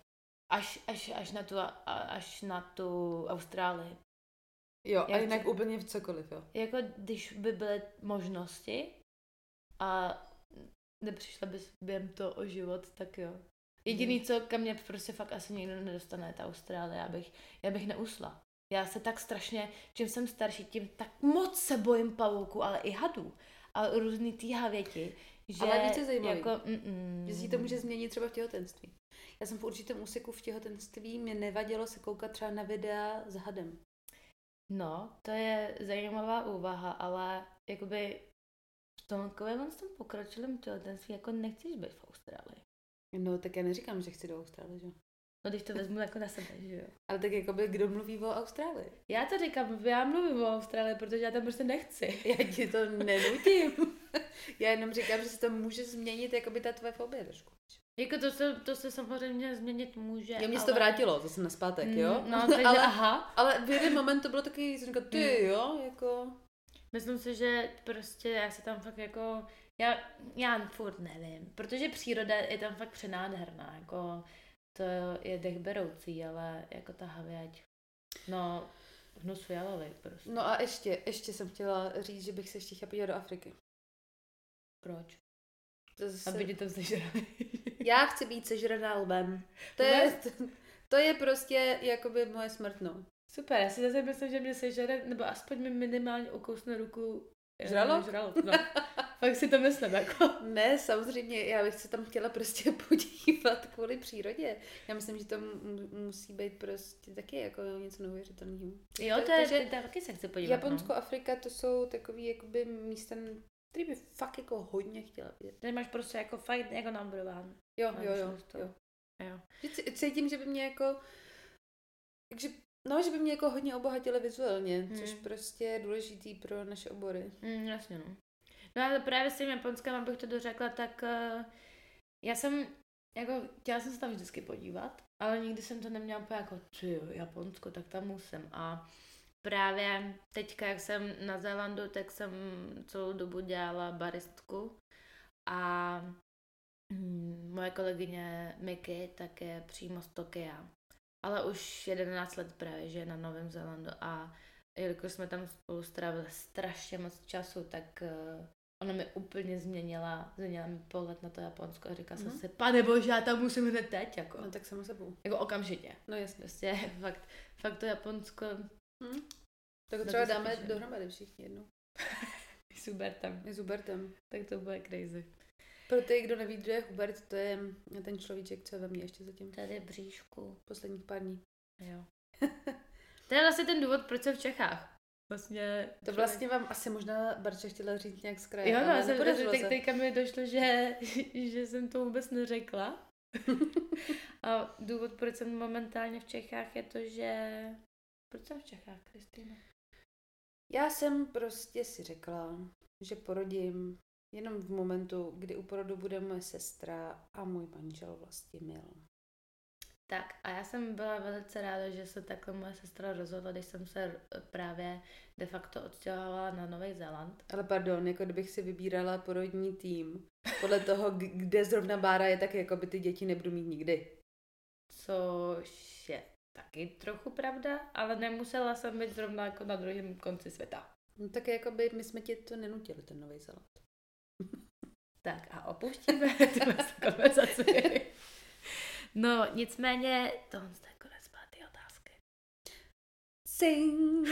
až, až, až, na tu, a- až na tu Austrálii. Jo, a Já jinak chci- úplně v cokoliv, jo. Jako když by byly možnosti a nepřišla bys během to o život, tak jo. Jediný, co ke mně prostě fakt asi nikdo nedostane, je ta Austrálie, já bych, já bych neusla. Já se tak strašně, čím jsem starší, tím tak moc se bojím pavouku, ale i hadů. A různý týhavěti. Že Ale je zajímavý? Jako, mm, Že si to může změnit třeba v těhotenství. já jsem v určitém úseku v těhotenství, mě nevadilo se koukat třeba na videa s hadem. No, to je zajímavá úvaha, ale jakoby v tom takovém tom pokročilém těhotenství jako nechceš být v Austrálii. No, tak já neříkám, že chci do Austrálie, že? No, když to vezmu jako na sebe, že jo. Ale tak jako by kdo mluví o Austrálii? Já to říkám, já mluvím o Austrálii, protože já tam prostě nechci. Já ti to nenutím. já jenom říkám, že se to může změnit, jako by ta tvoje fobie trošku. Jako to se, to se samozřejmě změnit může. Jo, mě ale... to vrátilo zase na zpátek, jo? Mm, no, takže ale, aha. ale v jeden moment to bylo taky, jsem říkala, ty jo, jako... Myslím si, že prostě já se tam fakt jako, já, já furt nevím, protože příroda je tam fakt přenádherná, jako to je dechberoucí, ale jako ta havěť, no, hnusu jalovi prostě. No a ještě, ještě jsem chtěla říct, že bych se ještě chtěla podívat do Afriky. Proč? To zase... Aby ti to sežrali. Já chci být sežraná lvem. To je, to je prostě jakoby moje smrtnou. Super, já si zase myslím, že mě sežere, nebo aspoň mi minimálně ukousne ruku Žralok? Žralok, no. Fakt si to myslím, jako. Ne, samozřejmě, já bych se tam chtěla prostě podívat kvůli přírodě. Já myslím, že to musí být prostě taky jako něco neuvěřitelného. Jo, to, to je, že taky se chci podívat. Japonsko, no. Afrika, to jsou takový jakoby místa, který by fakt jako hodně chtěla vidět. Ty máš prostě jako fakt jako nambrován. Jo, jo, jo, jo. jo. Cítím, že by mě jako, takže No, že by mě jako hodně obohatily vizuálně, hmm. což prostě je důležitý pro naše obory. Hmm, jasně, no. No ale právě s tím Japonskem, abych to dořekla, tak uh, já jsem, jako, chtěla jsem se tam vždycky podívat, ale nikdy jsem to neměla úplně jako, ty Japonsko, tak tam musím. A právě teďka, jak jsem na Zélandu, tak jsem celou dobu dělala baristku a moje kolegyně Miky tak je přímo z Tokia ale už 11 let právě, že je na Novém Zélandu a jelikož jsme tam spolu strávili strašně moc času, tak uh, ona mi úplně změnila, změnila mi pohled na to Japonsko a říkala mm-hmm. jsem mhm. si, pane bože, já tam musím hned teď, jako. No tak sama sebou. Jako okamžitě. No jasně. Prostě fakt, fakt to Japonsko. Hmm. Tak třeba dáme dohromady všichni jednou. s Hubertem. S Hubertem. Tak to bude crazy. Pro ty, kdo neví, kdo je Hubert, to je ten človíček, co je ve mně ještě zatím. Tady bříšku. Posledních pár dní. Jo. to je vlastně ten důvod, proč jsem v Čechách. Vlastně... To vlastně vám asi možná Barča chtěla říct nějak z kraje, Jo, no, ale jsem, teď, teďka mi došlo, že, že jsem to vůbec neřekla. A důvod, proč jsem momentálně v Čechách, je to, že... Proč jsem v Čechách, Kristýna? Já jsem prostě si řekla, že porodím Jenom v momentu, kdy u porodu bude moje sestra a můj manžel vlastně mil. Tak a já jsem byla velice ráda, že se takhle moje sestra rozhodla, když jsem se právě de facto odstěhovala na Nový Zéland. Ale pardon, jako kdybych si vybírala porodní tým, podle toho, kde zrovna Bára je, tak jako by ty děti nebudu mít nikdy. Což je taky trochu pravda, ale nemusela jsem být zrovna jako na druhém konci světa. No tak jako by my jsme ti to nenutili, ten Nový Zéland. Tak a opuštíme tuhle konverzaci. No, nicméně, tohle je konec ty otázky. Sing!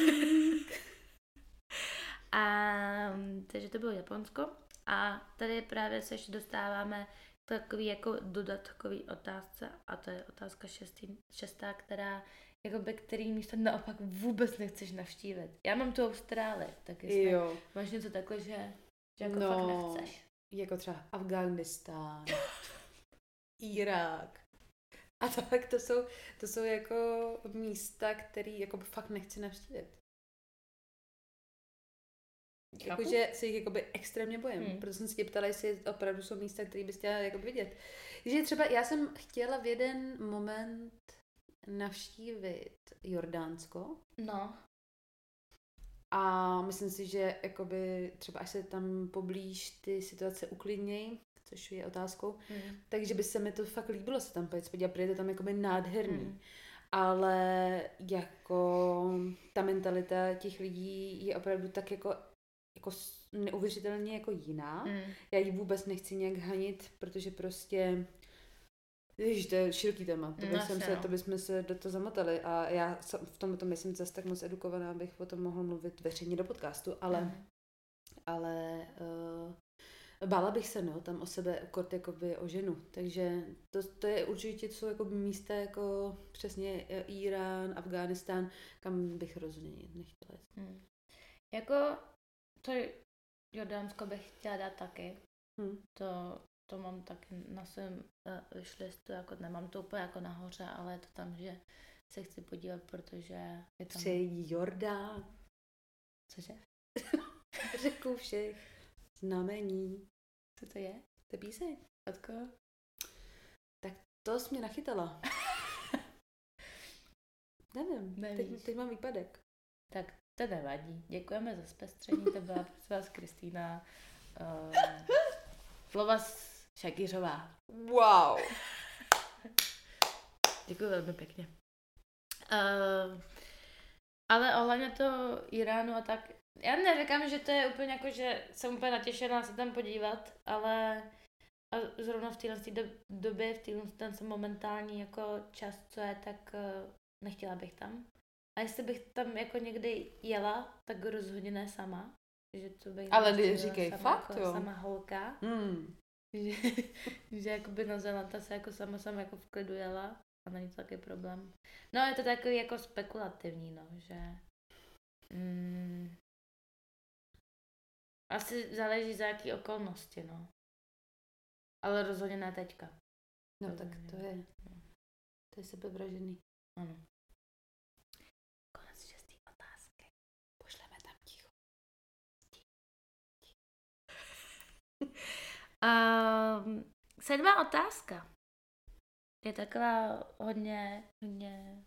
a, takže to bylo Japonsko. A tady právě se ještě dostáváme k takový jako dodatkový otázce a to je otázka šestý, šestá, která jakoby, který místo naopak vůbec nechceš navštívit. Já mám tu Austrálii, tak jestli jo. máš něco takhle, že že jako no, fakt nechceš. Jako třeba Afghánistán, Irák. A tak to jsou, to jsou jako místa, které jako fakt nechci navštívit. Jakože si jich jakoby extrémně bojím. Hmm. Proto jsem se tě ptala, jestli opravdu jsou místa, které bys chtěla jakoby vidět. Že třeba já jsem chtěla v jeden moment navštívit Jordánsko. No. A myslím si, že jakoby třeba až se tam poblíž ty situace uklidnějí, což je otázkou, mm. takže by se mi to fakt líbilo se tam podívat, protože je to tam jakoby nádherný. Mm. Ale jako ta mentalita těch lidí je opravdu tak jako, jako neuvěřitelně jako jiná. Mm. Já ji vůbec nechci nějak hanit, protože prostě Ježiš, to je široký téma, to, no, jsem se, no. to bychom se do toho zamotali a já v tom tom jsem zase tak moc edukovaná, abych o tom mohla mluvit veřejně do podcastu, ale, mm. ale uh, Bála bych se, no, tam o sebe, kort jakoby o ženu. Takže to, to je určitě, jsou jako místa jako přesně Irán, Afghánistán, kam bych rozhodně nechtěla jít. Hmm. Jako to Jordánsko bych chtěla dát taky. Hmm. To, to mám taky na svém uh, wishlistu, jako nemám to úplně jako nahoře, ale je to tam, že se chci podívat, protože je tam... Přeji Jordán. Cože? Řeku všech znamení. Co to je? To je píseň. Od koho? Tak to jsi mě nachytala. Nevím, Nevíš. teď, teď mám výpadek. Tak to nevadí. Děkujeme za zpestření, to byla vás Kristýna uh, Slova Šakyřová. Wow. Děkuji velmi pěkně. Uh, ale ohledně toho Iránu a tak, já neříkám, že to je úplně jako, že jsem úplně natěšená se tam podívat, ale a zrovna v téhle do, době, v téhle ten momentální jako čas, co je, tak uh, nechtěla bych tam. A jestli bych tam jako někdy jela, tak rozhodně ne sama. Že to bych Ale říkej sama, fakt, jako jo. sama holka. Hmm. Že, že jakoby na Zelanta se jako sama sama jako v klidu jela a není to taky problém. No je to takový jako spekulativní, no, že mm, asi záleží za jaký okolnosti, no. Ale rozhodně ne teďka. No tak to je, to je sebevražený. Ano. Konec šestý otázky. Pošleme tam ticho. Um, sedmá otázka. Je taková hodně, hodně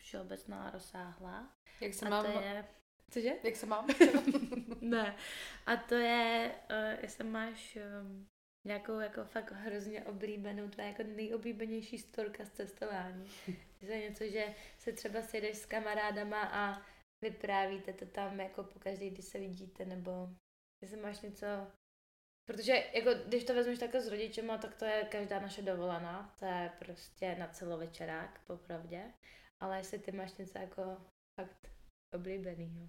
všeobecná, rozsáhlá. Jak se A mám, to je... Cože? jak se mám? ne. A to je, uh, jestli máš um, nějakou jako fakt hrozně oblíbenou, tvoje jako nejoblíbenější storka z cestování. Je to něco, že se třeba sejdeš s kamarádama a vyprávíte to tam jako po každý, když se vidíte, nebo jestli máš něco, protože jako když to vezmeš takhle s rodičema, tak to je každá naše dovolená, to je prostě na celovečerák, popravdě, ale jestli ty máš něco jako fakt oblíbenýho.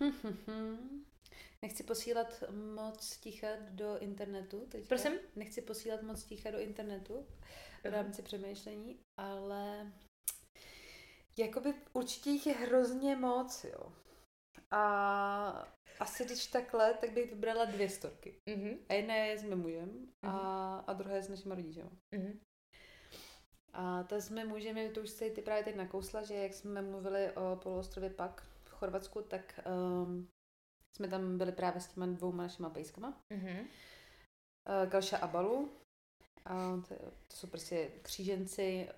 Nechci posílat moc ticha do internetu. Teďka. Prosím? Nechci posílat moc ticha do internetu v rámci přemýšlení, ale jakoby určitě jich je hrozně moc, jo. A asi když takhle, tak bych vybrala dvě storky. Mhm. A jedna je s mým mužem a, Mhm. a druhá je s našimi rodičemi. Mhm. A ta s mým mužem, to už jste ty právě teď nakousla, že jak jsme mluvili o poloostrově Pak v Chorvatsku, tak um, jsme tam byli právě s těma dvouma našima pejskama. Mhm. Uh, Galša a Balu. A to, to jsou prostě kříženci,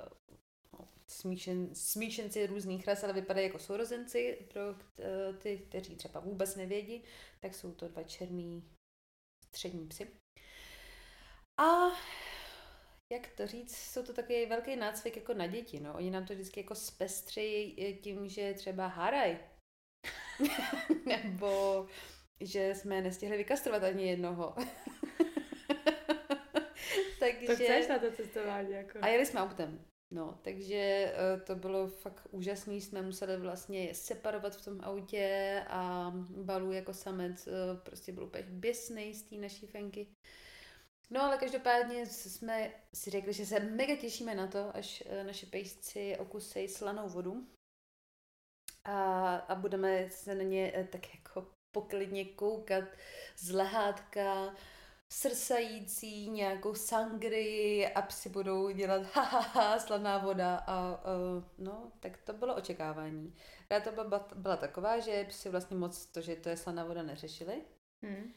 smíšen, smíšenci různých ras, ale vypadají jako sourozenci. Pro eh, ty, kteří třeba vůbec nevědí, tak jsou to dva černý střední psy. A jak to říct, jsou to takový velký nácvik jako na děti, no. Oni nám to vždycky jako zpestřejí tím, že třeba haraj. Nebo že jsme nestihli vykastrovat ani jednoho. takže... To chceš na to cestování, jako. A jeli jsme autem. No, takže eh, to bylo fakt úžasný, jsme museli vlastně separovat v tom autě a Balu jako samec eh, prostě byl úplně běsnej z té naší fenky. No ale každopádně jsme si řekli, že se mega těšíme na to, až eh, naše pejsci okusej slanou vodu a, a budeme se na ně tak jako poklidně koukat z lehátka, srsající nějakou sangrii a psi budou dělat ha, ha, ha slaná voda a uh, no, tak to bylo očekávání. Já to byla, byla taková, že psi vlastně moc to, že to je slaná voda, neřešili. Mhm.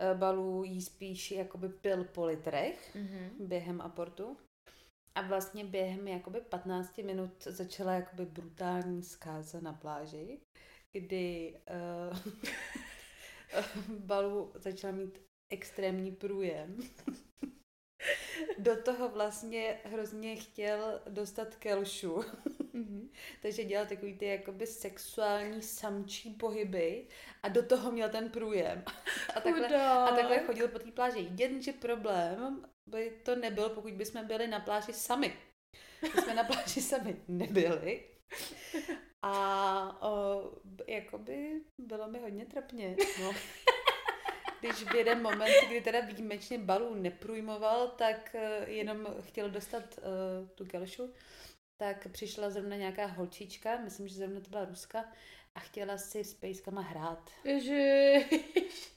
Eh, Balů jí spíš jakoby pil po litrech Mhm. během aportu. A vlastně během jakoby 15 minut začala jakoby brutální zkáza na pláži, kdy uh, Balu začala mít extrémní průjem. Do toho vlastně hrozně chtěl dostat kelšu. Mhm. Takže dělal takový ty jakoby sexuální samčí pohyby a do toho měl ten průjem. A takhle, a takhle chodil po té pláži. Jenže problém by to nebyl, pokud bychom byli na pláži sami. My jsme na pláži sami nebyli. A o, jakoby bylo mi hodně trapně. No. Když v jeden moment, kdy teda výjimečně balů neprůjmoval, tak uh, jenom chtěl dostat uh, tu gelšu, tak přišla zrovna nějaká holčička, myslím, že zrovna to byla Ruska, a chtěla si s pejskama hrát. Ježiš.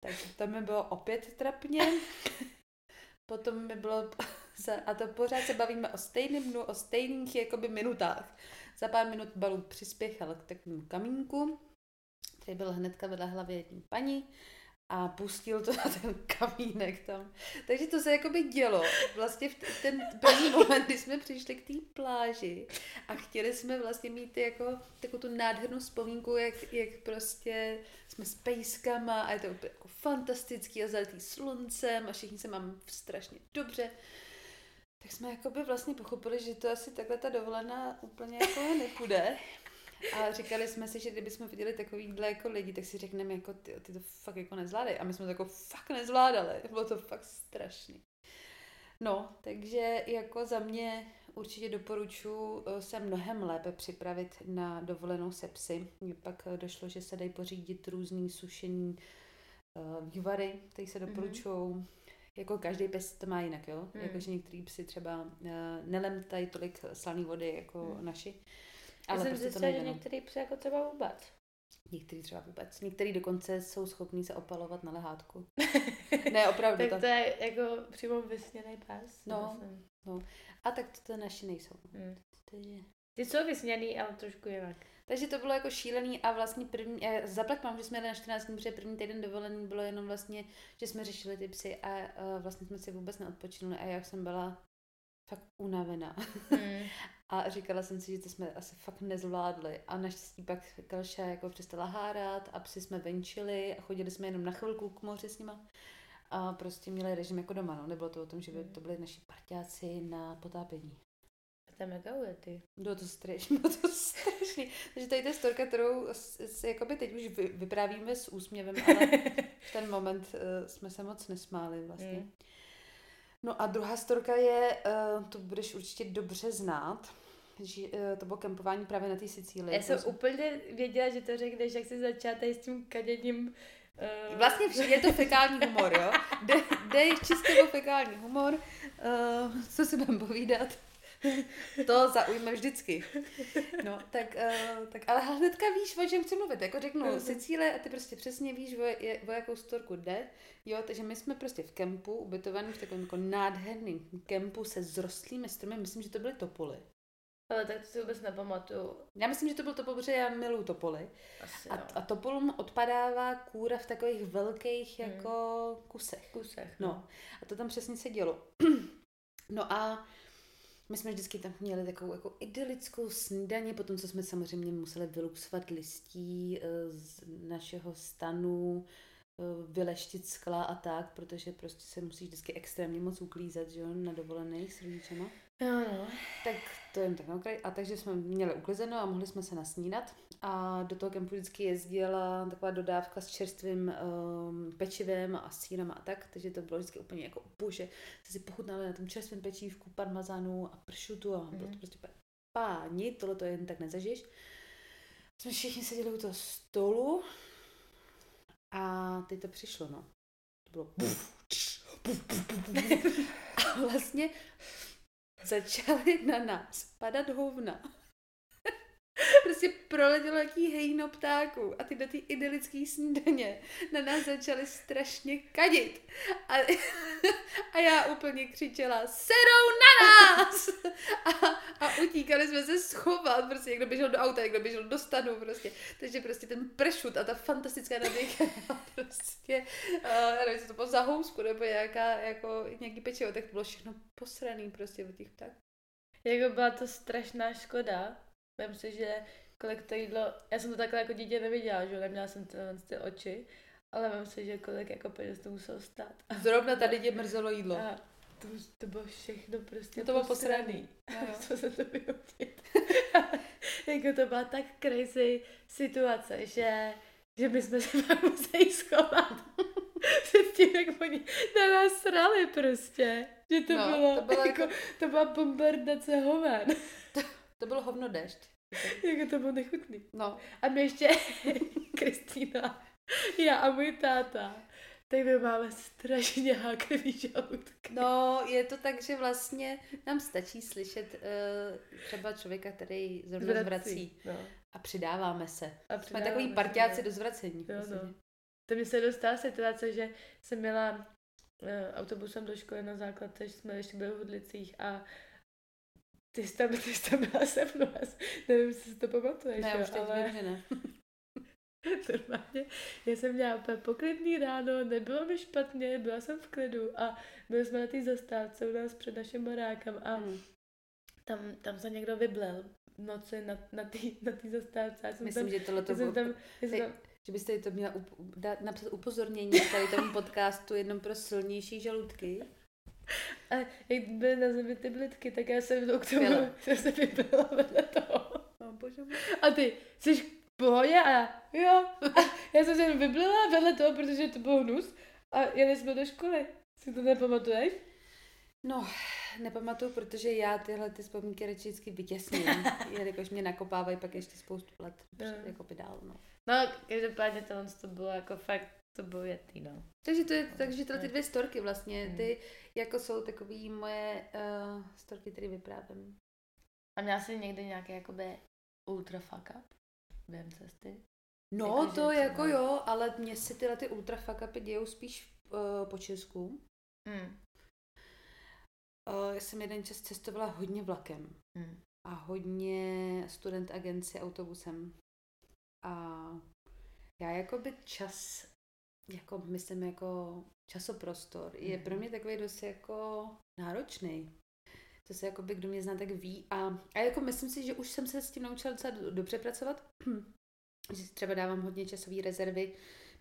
Takže to mi bylo opět trapně. Potom mi bylo, a to pořád se bavíme o stejném dnu, o stejných jakoby minutách. Za pár minut balů přispěchal k takovému kamínku, který byl hnedka vedle hlavy jední paní a pustil to na ten kamínek tam. Takže to se jakoby dělo. Vlastně v ten první moment, kdy jsme přišli k té pláži a chtěli jsme vlastně mít jako takovou tu nádhernou vzpomínku, jak, jak prostě jsme s pejskama a je to jako fantastický a zalitý sluncem a všichni se mám strašně dobře. Tak jsme jakoby vlastně pochopili, že to asi takhle ta dovolená úplně jako nepůjde. A říkali jsme si, že kdybychom viděli takovýhle jako lidi, tak si řekneme, jako ty, ty to fakt jako nezvládají. A my jsme to jako fakt nezvládali. Bylo to fakt strašný. No, takže jako za mě určitě doporučuji eh, se mnohem lépe připravit na dovolenou se psy. Mně pak eh, došlo, že se dají pořídit různý sušení uh, vývary, které se doporučují. Mm-hmm. Jako každý pes to má jinak, jo? Mm. Jakože některý psy třeba uh, nelemtají tolik slané vody jako mm. naši. Ale Já jsem prostě zjistila, že některý psy jako třeba vůbec. Některý třeba vůbec. Některý dokonce jsou schopní se opalovat na lehátku. ne, opravdu. tak to... to je jako přímo vysněný pes. No, no. A tak to, to naši nejsou. To je... Ty jsou vysněný, ale trošku jinak. Takže to bylo jako šílený a vlastně první, já zaplať mám, že jsme jeli na 14 dní, protože první týden dovolený bylo jenom vlastně, že jsme řešili ty psy a uh, vlastně jsme si vůbec neodpočinuli a já jsem byla fakt unavená. Mm. a říkala jsem si, že to jsme asi fakt nezvládli. A naštěstí pak Kalša jako přestala hárat a psi jsme venčili a chodili jsme jenom na chvilku k moři s nima. A prostě měli režim jako doma, no. Nebylo to o tom, že by mm. to byli naši parťáci na potápění. To je mega ty. Bylo to strašný, bylo to strašný. Takže tady ta storka, kterou si jakoby teď už vyprávíme s úsměvem, ale v ten moment uh, jsme se moc nesmáli vlastně. Mm. No a druhá storka je, uh, to budeš určitě dobře znát, že uh, to bylo kempování právě na té Sicílii. Já jsem úplně věděla, že to řekneš, jak jsi začala tady s tím kaděním Uh... Vlastně je to fekální humor, jo? Jde, jde čistě o fekální humor. Uh, co si budeme povídat? To zaujme vždycky. No, tak, uh, tak ale hnedka víš, o čem chci mluvit. Jako řeknu uh-huh. Sicílie a ty prostě přesně víš, o, je, o jakou storku jde. Jo, takže my jsme prostě v kempu, ubytovaný v takovém jako nádherném kempu se zrostlými stromy. Myslím, že to byly topoly. Ale tak to si vůbec nepamatuju. Já myslím, že to byl topol, protože já miluju topoly. Asi, a, a topolům odpadává kůra v takových velkých hmm. jako kusech. Kusech. No. no. A to tam přesně se dělo. no a my jsme vždycky tam měli takovou jako idylickou snídaně, potom co jsme samozřejmě museli vyluxovat listí eh, z našeho stanu, eh, vyleštit skla a tak, protože prostě se musí vždycky extrémně moc uklízet, že jo, na dovolených s rodičema. Jo, no. Tak to jen tak na okraj. A takže jsme měli uklizeno a mohli jsme se nasnídat. A do toho kempu vždycky jezdila taková dodávka s čerstvým um, pečivem a sírem a tak. Takže to bylo vždycky úplně jako bože. Jste si pochutnali na tom čerstvém pečívku, parmazánu a pršutu a mm. bylo to mhm. prostě páni, tohle to jen tak nezažiješ. Jsme všichni seděli u toho stolu a teď to přišlo, no. To bylo a vlastně začaly na nás padat hovna. Prostě proletělo jaký hejno ptáků a ty do té idylické snídaně na nás začaly strašně kadit. A, a já úplně křičela, serou na nás! A, a utíkali jsme se schovat, prostě někdo běžel do auta, někdo běžel do stanu, prostě. Takže prostě ten pršut a ta fantastická nabíjka prostě, uh, nevím, co to bylo za housku, nebo nějaká, jako nějaký pečivo, tak to bylo všechno posraný prostě od těch ptáků. Jako byla to strašná škoda. Myslím si, že kolik to jídlo, já jsem to takhle jako dítě neviděla, že neměla jsem ty, ty oči, ale myslím si, že kolik jako peněz to muselo stát. Zrovna tady tě mrzelo jídlo. A to, to bylo všechno prostě to bylo posraný. Co se to vyhodit. jako to byla tak crazy situace, že, že my jsme se pak museli schovat. Před tím, jak oni na nás srali prostě. Že to no, bylo, to, bylo jako, jako, to byla bombardace hoven. To, bylo hovno dešť. jako to bylo nechutný. No. A my ještě, Kristýna, já a můj táta, tak my máme strašně háklivý žaludky. No, je to tak, že vlastně nám stačí slyšet uh, třeba člověka, který zrovna zvrací. zvrací. No. A přidáváme se. A Jsme takový partiáci do zvracení. Jo, no. To mi se dostala situace, že jsem měla uh, autobusem do školy na základce, že jsme ještě byli v Hudlicích a ty jsi tam, ty jsi tam byla se mnou, nevím, jestli si to pamatuješ. Ne, jo, už teď ale... vím, že ne. Normálně, já jsem měla úplně poklidný ráno, nebylo mi špatně, byla jsem v klidu a byli jsme na té zastávce u nás před naším barákem a hmm. tam, tam se někdo vyblel v noci na, na té na tý zastávce. Já jsem Myslím, tam, že tohle to bylo... Tam, jsem tam, že byste to měla up, dát, napsat upozornění tady tomu podcastu jednom pro silnější žaludky. A jak byly na zemi ty blitky, tak já jsem k tomu, jsem se vypila vedle toho. No, a ty jsi pohodě a já, jo. já jsem se vyblila vedle toho, protože to byl hnus a jeli jsme do školy. Si to nepamatuješ? No, nepamatuju, protože já tyhle ty vzpomínky radši vždycky vytěsním, jelikož mě nakopávají pak ještě spoustu let no. jako by dál, no. No, každopádně to, to bylo jako fakt, to bylo jetý, no. Takže to je, takže tyhle ty dvě storky vlastně, ty hmm. Jako jsou takový moje uh, storky, které vyprávím. A měla jsi někdy nějaký jakoby ultra fuck up? během cesty? No, jako, to jako třeba... jo, ale mně se tyhle ty ultra fuck upy dějou spíš uh, po Česku. Hmm. Uh, já jsem jeden čas cestovala hodně vlakem. Hmm. A hodně student agenci autobusem. A já jako by čas, jako myslím jako časoprostor, je pro hmm. mě takový dost jako náročný. To se jako by kdo mě zná, tak ví. A, a jako myslím si, že už jsem se s tím naučila docela dobře pracovat. že si třeba dávám hodně časové rezervy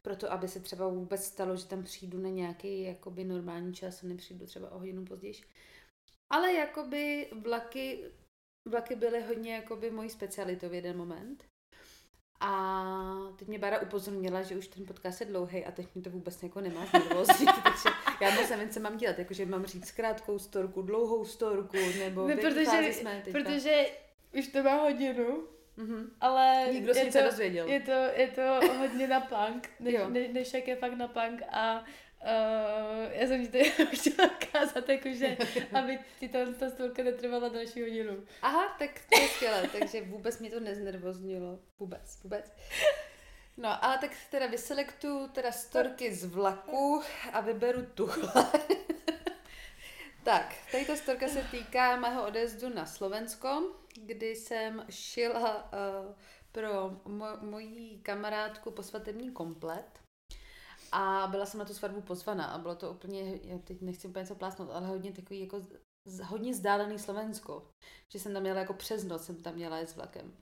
pro to, aby se třeba vůbec stalo, že tam přijdu na nějaký jakoby normální čas a nepřijdu třeba o hodinu později. Ale jakoby vlaky, vlaky byly hodně jakoby mojí specialitou v jeden moment. A teď mě Bára upozornila, že už ten podcast je dlouhý a teď mi to vůbec jako nemá nervózní, takže já moc nevím, co mám dělat, jakože mám říct krátkou storku, dlouhou storku, nebo ne, protože, jsme teďka. protože už to má hodinu, Mm-hmm. Ale Nikdo si to, dozvěděl. Je to, je to hodně na punk, než, ne, než jak je fakt na punk a Uh, já jsem ti to chtěla ukázat, jakože, aby ti ta, ta storka netrvala další hodinu. Aha, tak to je skvělé, takže vůbec mě to neznervoznilo. Vůbec, vůbec. No, ale tak teda vyselektu teda storky z vlaku a vyberu tuhle. tak, tady ta storka se týká mého odezdu na Slovensko, kdy jsem šila uh, pro mo- mojí kamarádku posvatební komplet a byla jsem na tu svatbu pozvaná a bylo to úplně, já teď nechci úplně co plásnout, ale hodně takový jako z, hodně vzdálený Slovensko. Že jsem tam měla jako přes noc, jsem tam měla jet s vlakem.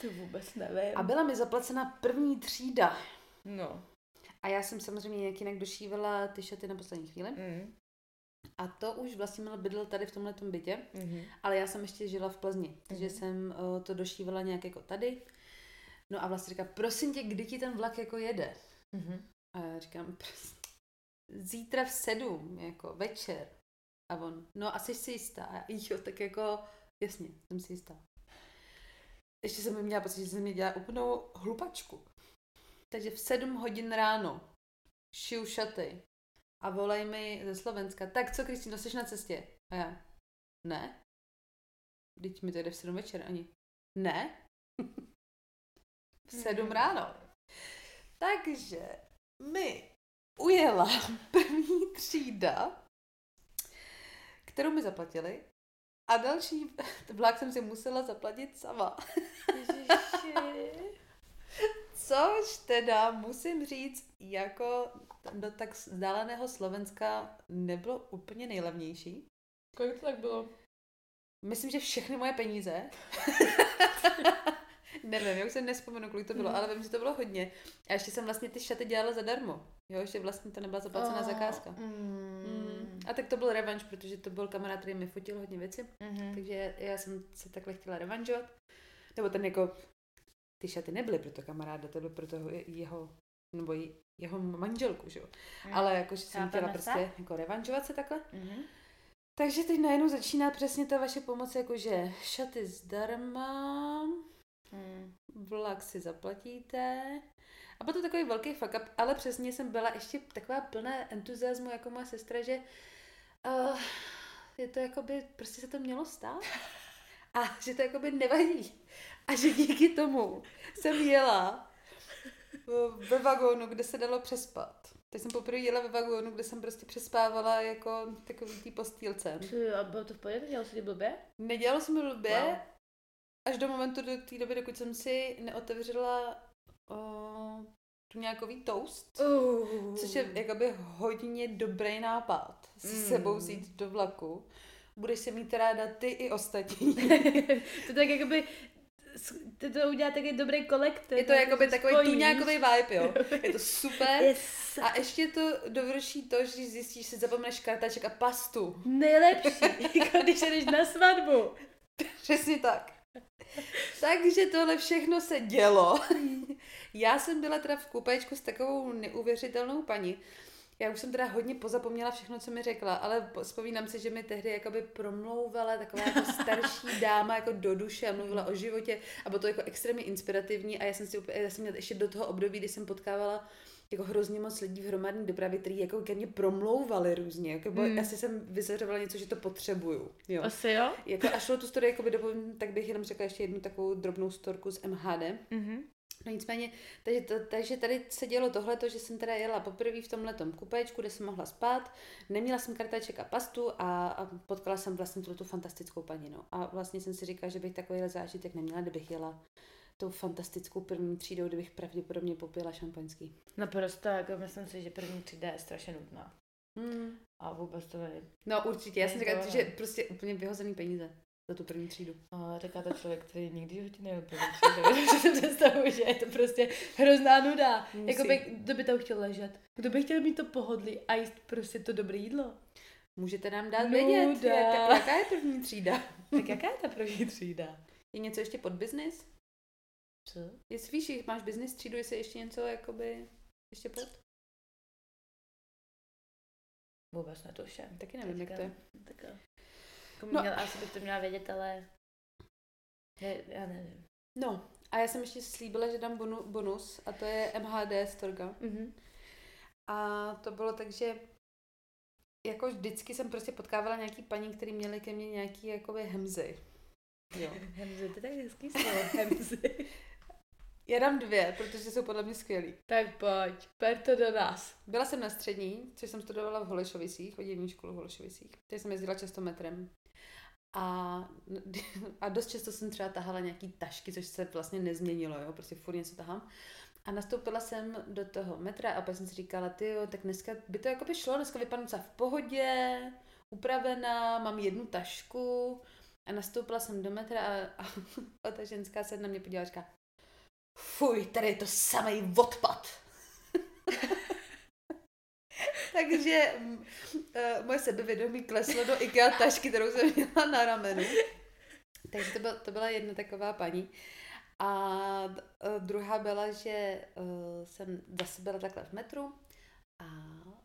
To vůbec nevím. A byla mi zaplacena první třída. No. A já jsem samozřejmě nějak jinak došívala ty šaty na poslední chvíli. Mm. A to už vlastně měl bydl tady v tomhle bytě, mm-hmm. ale já jsem ještě žila v Plzni, takže mm-hmm. jsem uh, to došívala nějak jako tady. No a vlastně říká, prosím tě, kdy ti ten vlak jako jede? Mm-hmm. A já říkám, zítra v sedm, jako večer. A on, no asi si jistá. A jo, tak jako, jasně, jsem si jistá. Ještě jsem měla pocit, že jsem mi dělala úplnou hlupačku. Takže v sedm hodin ráno šiju šaty a volej mi ze Slovenska. Tak co, Kristýno, jsi na cestě? A já, ne. Teď mi to jde v sedm večer ani. Ne. v sedm ráno. Takže mi ujela první třída, kterou mi zaplatili, a další vlak jsem si musela zaplatit sama. Což teda musím říct, jako do tak vzdáleného Slovenska nebylo úplně nejlevnější. Kolik to tak bylo? Myslím, že všechny moje peníze Nevím, já už se nespomenu, kolik to bylo, mm. ale vím, že to bylo hodně. A ještě jsem vlastně ty šaty dělala zadarmo. Jo, ještě vlastně to nebyla zaplacená oh, zakázka. Mm. Mm. A tak to byl revanš, protože to byl kamarád, který mi fotil hodně věci. Mm-hmm. Takže já jsem se takhle chtěla revanžovat. Nebo ten jako, ty šaty nebyly pro to kamaráda, to bylo pro toho jeho, nebo jeho manželku, že jo. Mm. Ale jako, že jsem chtěla prostě jako revanžovat se takhle. Mm-hmm. Takže teď najednou začíná přesně ta vaše pomoc, jakože šaty zdarma, Hmm. Vlak si zaplatíte A byl to takový velký fuck up, ale přesně jsem byla ještě taková plná entuziasmu jako moje sestra, že uh, je to jakoby, prostě se to mělo stát. A že to jakoby nevadí. A že díky tomu jsem jela ve vagónu, kde se dalo přespat. Teď jsem poprvé jela ve vagónu, kde jsem prostě přespávala jako takový tý postýlce. A bylo to v pohodě? Dělalo se ti blbě? Nedělalo se mi blbě, wow. Až do momentu do té doby, dokud jsem si neotevřela o, tu nějakový toast, uh. což je jakoby hodně dobrý nápad s mm. sebou vzít do vlaku. Budeš se mít ráda ty i ostatní. to tak jakoby ty to udělá taky dobrý kolekt. Je to jakoby takový tuňákový vibe, jo. Je to super. Yes. A ještě to dovrší to, že zjistíš, že si zapomeneš kartaček a pastu. Nejlepší, jako když jdeš na svatbu. Přesně tak. Takže tohle všechno se dělo. Já jsem byla teda v kupečku s takovou neuvěřitelnou paní, já už jsem teda hodně pozapomněla všechno, co mi řekla, ale vzpomínám si, že mi tehdy jakoby promlouvala taková jako starší dáma jako do duše a mluvila o životě a bylo to jako extrémně inspirativní a já jsem si úplně, já jsem měla ještě do toho období, kdy jsem potkávala jako hrozně moc lidí v hromadné dopravě, kteří jako ke mně promlouvali různě. Jako, hmm. Asi jsem vyzařovala něco, že to potřebuju. Jo. Asi jo? Jako, a šlo tu story jako by dopovím, tak bych jenom řekla ještě jednu takovou drobnou storku z MHD. Mm-hmm. No nicméně, takže, to, takže tady se dělo tohle, že jsem teda jela poprvé v tomhle kupečku, kde jsem mohla spát, neměla jsem kartáček a pastu a, a potkala jsem vlastně tu fantastickou paní. No. A vlastně jsem si říkala, že bych takovýhle zážitek neměla, kdybych jela tou fantastickou první třídou, kdybych pravděpodobně popila šampaňský. Naprosto, jako myslím si, že první třída je strašně nutná. Hmm. A vůbec to je... No určitě, já jsem říkala, že prostě úplně vyhozený peníze za tu první třídu. A říká to člověk, který nikdy v životě nejel první třídu, že si představuji, že je to prostě hrozná nuda. Jako by, kdo by tam chtěl ležet? Kdo by chtěl mít to pohodlí a jíst prostě to dobré jídlo? Můžete nám dát vědět, jak, jaká je první třída. tak jaká je ta první třída? Je něco ještě pod biznis? Co? Jestli víš, že máš business třídu, jestli ještě něco jakoby ještě pod? Vůbec netuším. Taky nevím, jak to je. Tak, jako no. měl, asi bych to měla vědět, ale je, já nevím. No, a já jsem ještě slíbila, že dám bonu, bonus a to je MHD Storga. Mm-hmm. A to bylo tak, že jako vždycky jsem prostě potkávala nějaký paní, který měli ke mně nějaký jakoby hemzy. Jo. hemzy, to je tak hezký slovo, hemzy. Já dám dvě, protože jsou podle mě skvělý. Tak pojď, per to do nás. Byla jsem na střední, což jsem studovala v Holešovicích, v školu v Holešovicích. Tady jsem jezdila často metrem. A, a dost často jsem třeba tahala nějaký tašky, což se vlastně nezměnilo, jo, prostě furt něco tahám. A nastoupila jsem do toho metra a pak jsem si říkala, ty jo, tak dneska by to jako by šlo, dneska vypadnu v pohodě, upravená, mám jednu tašku a nastoupila jsem do metra a, a, a ta ženská se na mě podívala a říká, fuj, tady je to samý odpad. Takže uh, moje sebevědomí kleslo do IKEA tašky, kterou jsem měla na ramenu. Takže to, byl, to byla jedna taková paní. A uh, druhá byla, že uh, jsem zase byla takhle v metru a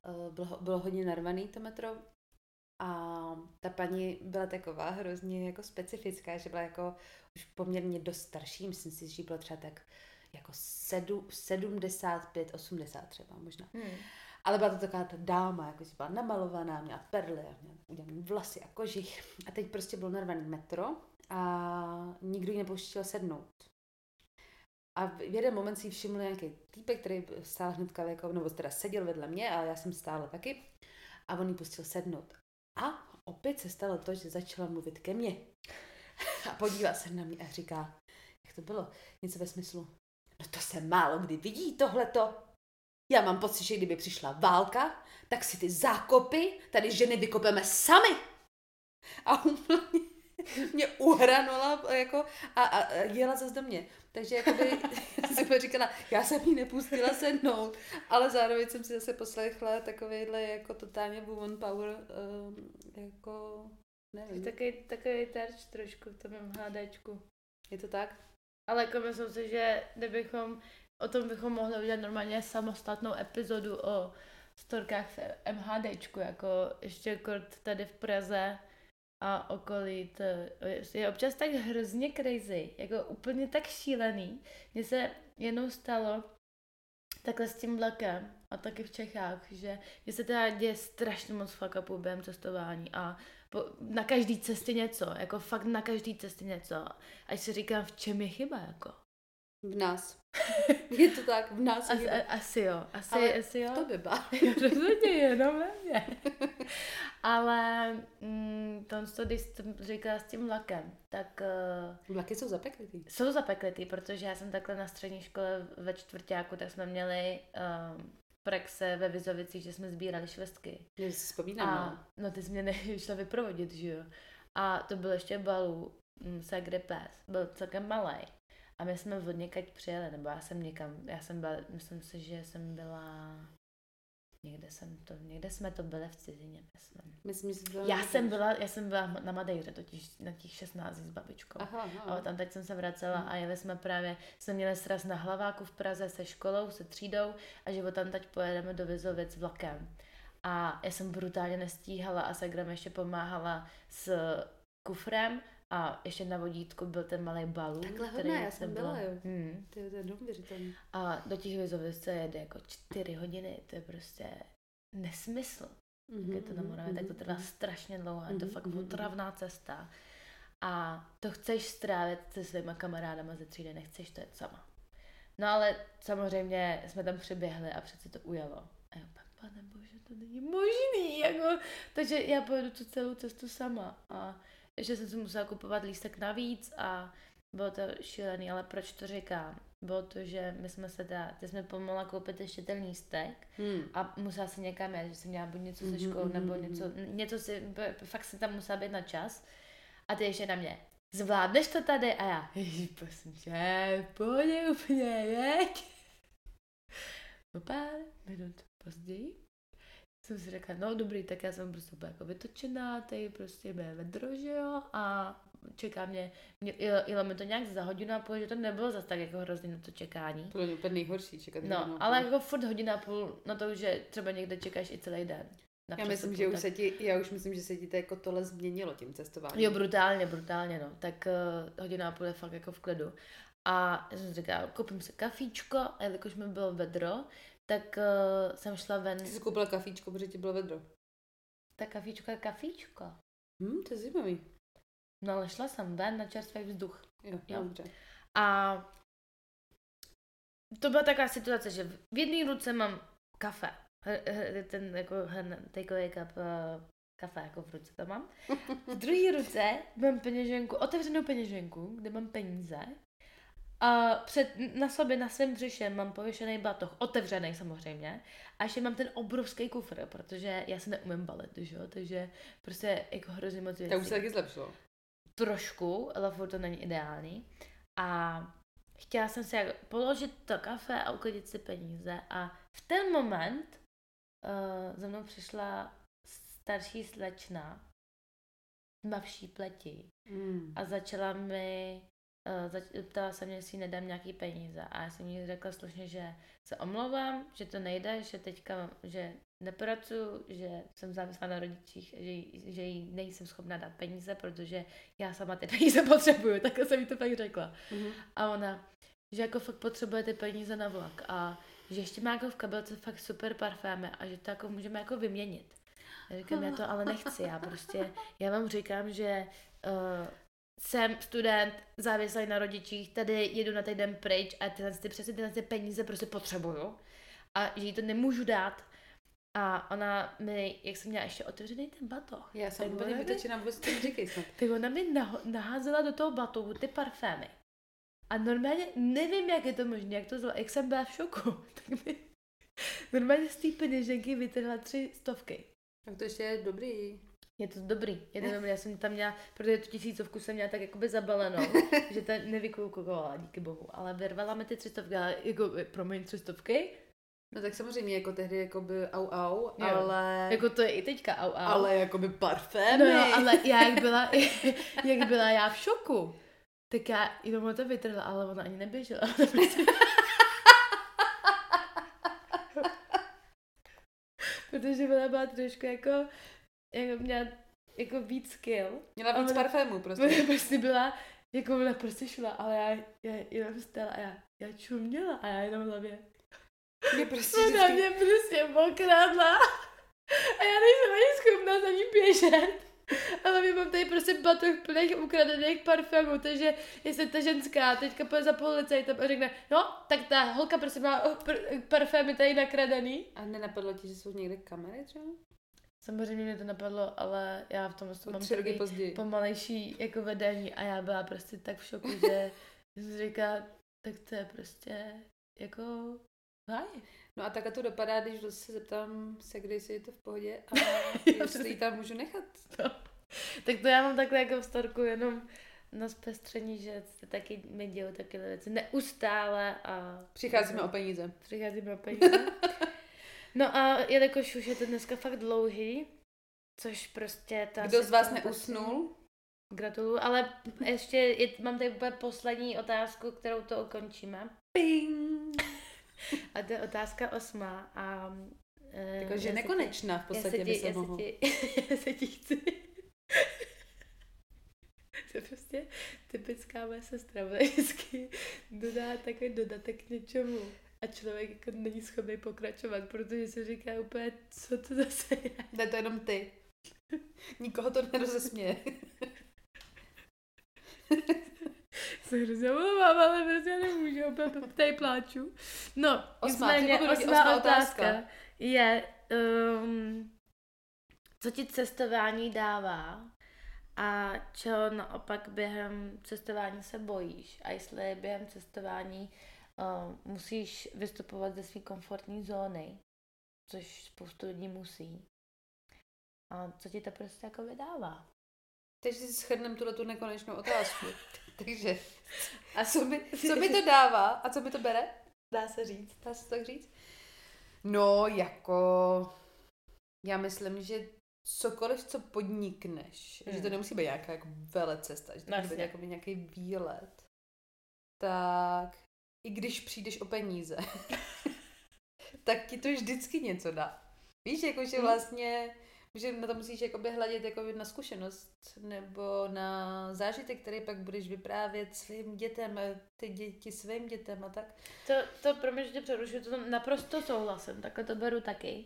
uh, bylo, bylo hodně narvaný to metro a ta paní byla taková hrozně jako specifická, že byla jako už poměrně dost starší, myslím si, že byla třeba tak jako sedu, 75, 80 třeba možná. Hmm. Ale byla to taková ta dáma, jako si byla namalovaná, měla perly, měla udělaný vlasy a kožich. A teď prostě byl narvaný metro a nikdo ji nepouštěl sednout. A v jeden moment si všiml nějaký týpek, který stál hnedka, jako, nebo teda seděl vedle mě a já jsem stála taky. A on ji pustil sednout. A opět se stalo to, že začala mluvit ke mně. A podívá se na mě a říká, jak to bylo? Něco ve smyslu, no to se málo kdy vidí tohleto. Já mám pocit, že kdyby přišla válka, tak si ty zákopy tady ženy vykopeme sami. A úplně mě uhranula jako, a, a jela zase do mě. Takže jakoby, jsem říkala, já jsem jí nepustila sednout, ale zároveň jsem si zase poslechla takovýhle jako totálně woman power, um, jako, nevím. Takový, takový terč trošku v tom MHDčku. Je to tak? Ale jako myslím si, že kdybychom, o tom bychom mohli udělat normálně samostatnou epizodu o storkách v MHDčku, jako ještě kort tady v Praze a okolí, to je občas tak hrozně crazy, jako úplně tak šílený. Mně se jenom stalo, takhle s tím vlakem a taky v Čechách, že, že se teda děje strašně moc fuck upů během cestování a po, na každý cestě něco, jako fakt na každý cestě něco. Až si říkám, v čem je chyba, jako. V nás. Je to tak, v nás Asi, a, asi jo, asi, Ale asi jo. To by ba. Rozhodně jenom ve mně. Ale mm, to, co když jsem říkala s tím vlakem, tak uh, Vlaky jsou zapeklitý. jsou zapeklitý, protože já jsem takhle na střední škole ve čtvrtáku, tak jsme měli um, praxe ve Vizovicích, že jsme sbírali švestky. Já si vzpomínám, A no. no ty jsi mě nešla vyprovodit, že jo. A to byl ještě balů mm, Sagre Pes, byl celkem malý. A my jsme od někať přijeli, nebo já jsem někam, já jsem byla, myslím si, že jsem byla, někde jsem to, někde jsme to byli v cizině, myslím. Myslím, že byla Já jsem byla, já jsem byla na Madejře, totiž na těch 16 s babičkou. Aha, aha. Ale tam teď jsem se vracela a jeli jsme právě, jsme měli sraz na Hlaváku v Praze se školou, se třídou a že tam teď pojedeme do Vizovic vlakem. A já jsem brutálně nestíhala a Segra mi ještě pomáhala s kufrem a ještě na vodítku byl ten malý balů. Takhle který hodná, já to jsem byla, jo. Hmm. To je neuvěřitelné. A do těch Vizovic se jede jako čtyři hodiny, to je prostě nesmysl. Mhm, Jak je to na Moravě, tak to trvá strašně dlouho, je to Mhm, fakt mhm, otravná cesta. A to chceš strávit se svýma kamarádama ze třídy, nechceš to jet sama. No ale samozřejmě jsme tam přiběhli a přece to ujelo. A pak, pane bože, to není možný, jako, takže já pojedu tu celou cestu sama. A že jsem si musela kupovat lístek navíc a bylo to šílený, ale proč to říkám? Bylo to, že my jsme se teda, ty jsme pomohla koupit ještě ten lístek Hmm. a musela si někam jet, že jsem měla buď něco se Mhm, školou, mhm, nebo mhm. něco, něco si, fakt jsem tam musela být na čas. A ty ještě na mě, zvládneš to tady? A já, prosím tě, v pohodě úplně, jeď. No pár minut později jsem si řekla, no dobrý, tak já jsem prostě úplně jako vytočená, tady prostě bude vedro, že jo, a čeká mě, mě jelo, mi to nějak za hodinu a půl, že to nebylo zase tak jako hrozný na to čekání. To je úplně nejhorší čekat. No, ale jako furt hodina a půl na to, že třeba někde čekáš i celý den. Na Já myslím, že už tak- se ti, já už myslím, že se ti to jako tohle změnilo tím cestováním. Jo, brutálně, brutálně, no. Tak uh, hodina a půl je fakt jako v klidu. A já jsem si říkala, koupím si kafíčko a jelikož mi bylo vedro, tak uh, jsem šla ven. Ty jsi koupila kafíčko, protože ti bylo vedro. Ta kafíčko je kafíčko. Hm, to je zajímavý. No ale šla jsem ven na čerstvý vzduch. Jo, Jo. dobře. A to byla taková situace, že v jedné ruce mám kafe. Ten jako takeaway cup uh, kafe jako v ruce to mám. V druhé ruce mám peněženku, otevřenou peněženku, kde mám peníze. A před, na sobě, na svém břiše mám pověšený batoh, otevřený samozřejmě. A ještě mám ten obrovský kufr, protože já se neumím balit, že jo? Takže prostě jako hrozně moc věcí To už se taky zlepšilo. trošku, ale furt to není ideální. A chtěla jsem si jako položit to kafe a uklidit si peníze. A v ten moment uh, za mnou přišla starší slečna tmavší pleti Mm. a začala mi, ptala se mě, jestli nedám nějaký peníze. A já jsem jí řekla slušně, že se omlouvám, že to nejde, že teďka, že nepracuju, že jsem závislá na rodičích, že, jí- že jí nejsem schopná dát peníze, protože já sama ty peníze potřebuju, tak jsem jí to pak řekla. Mhm. A ona, že jako fakt potřebuje ty peníze na vlak a že ještě má jako v kabelce fakt super parfémy a že to jako můžeme jako vyměnit. Já říkám, já to ale nechci, já prostě, já vám říkám, že uh, jsem student, závislý na rodičích, tady jedu na týden pryč a tyhle ty přesně tyhle ty peníze prostě potřebuju a že jí to nemůžu dát. A ona mi, jak jsem měla ještě otevřený ten batoh, Já jsem úplně vytočená, vůbec to neříkej snad. tak ona mi naházela do toho batohu ty parfémy. A normálně nevím, jak je to možné, jak to zlo, jak jsem byla v šoku. Tak mi normálně z té peněženky vytrhla tři stovky. Tak to ještě je dobrý. Je to dobrý, je to dobrý, já jsem tam měla, protože tu tisícovku jsem měla tak jakoby zabalenou, že to nevykoukovala, díky bohu, ale vyrvala mi ty tři stovky, ale jako, promiň, tři stovky, No tak samozřejmě jako tehdy jako by au au, Jo. ale... jako to je i teďka, au, au. Ale jako by parfémy. No jo, ale já jak byla, jak byla já v šoku, tak já jenom to vytrhla, ale ona ani neběžela. Protože ona byla trošku jako, jako měla jako víc skill. Měla víc Ale- parfémů Ona prostě. prostě byla, jako ona prostě šla, ale já, já jenom stála a já, já čuměla a já jenom hlavě. Mě prostě Ona vždycky... mě prostě okradla. A já nejsem ani schopná za ní běžet. Ale my mám tady prostě batoh plných ukradených parfémů, takže jestli ta ženská teďka půjde za policajtem a řekne, no, tak ta holka prostě má pr- parfémy tady nakradený. A nenapadlo ti, že jsou někde kamery třeba? Samozřejmě mě to napadlo, ale já v tom mám tři později. pomalejší jako vedení a já byla prostě tak v šoku, že jsem říká, tak to je prostě jako háj. No a takhle to dopadá, když se zeptám se, kdy si je to v pohodě a jestli ji tam můžu nechat. Tak to já mám takhle jako v storku jenom na zpestření, že se taky mi dějou takové věci neustále a Přicházíme o peníze. přicházíme o peníze. No a jelikož už je to dneska fakt dlouhý, což prostě ta Kdo z vás situace- neusnul? Gratuluju, ale ještě je, mám tady úplně poslední otázku, kterou to ukončíme. Ping! A to je otázka osmá. A, e, Jakože já se ti- nekonečná v já podstatě by se já se mohlo. ti, já se ti chci. To je prostě typická moje sestra, vždycky dodá takový dodatek k něčemu a člověk jako není schopný pokračovat, protože si říká úplně, co to zase je. Jde to jenom ty. Nikoho to nerozesměje. Se hrozně omlouvám, ale prostě nemůžu, úplně tady pláču. No, Osmá, nicméně osmá osmá otázka, otázka. je, um, co ti cestování dává a čeho naopak během cestování se bojíš a jestli během cestování uh, musíš vystupovat ze své komfortní zóny, což spoustu lidí musí. A co ti to prostě jako vydává? Takže si shrneme tuhle tu nekonečnou otázku. Takže, a co mi, co mi to dává a co mi to bere? Dá se říct. Dá se to tak říct? No, jako... Já myslím, že cokoliv, co podnikneš, Hmm. že to nemusí být nějaká jako vele cesta, že to No, může být jako nějaký výlet, tak i když přijdeš o peníze, tak ti to vždycky něco dá. Víš, jako že Hmm. vlastně, že na to musíš jakoby hledět jako na zkušenost nebo na zážitek, který pak budeš vyprávět svým dětem, a ty děti svým dětem a tak. To, to pro mě, že tě přerušuju, to naprosto souhlasím, takhle to beru taky.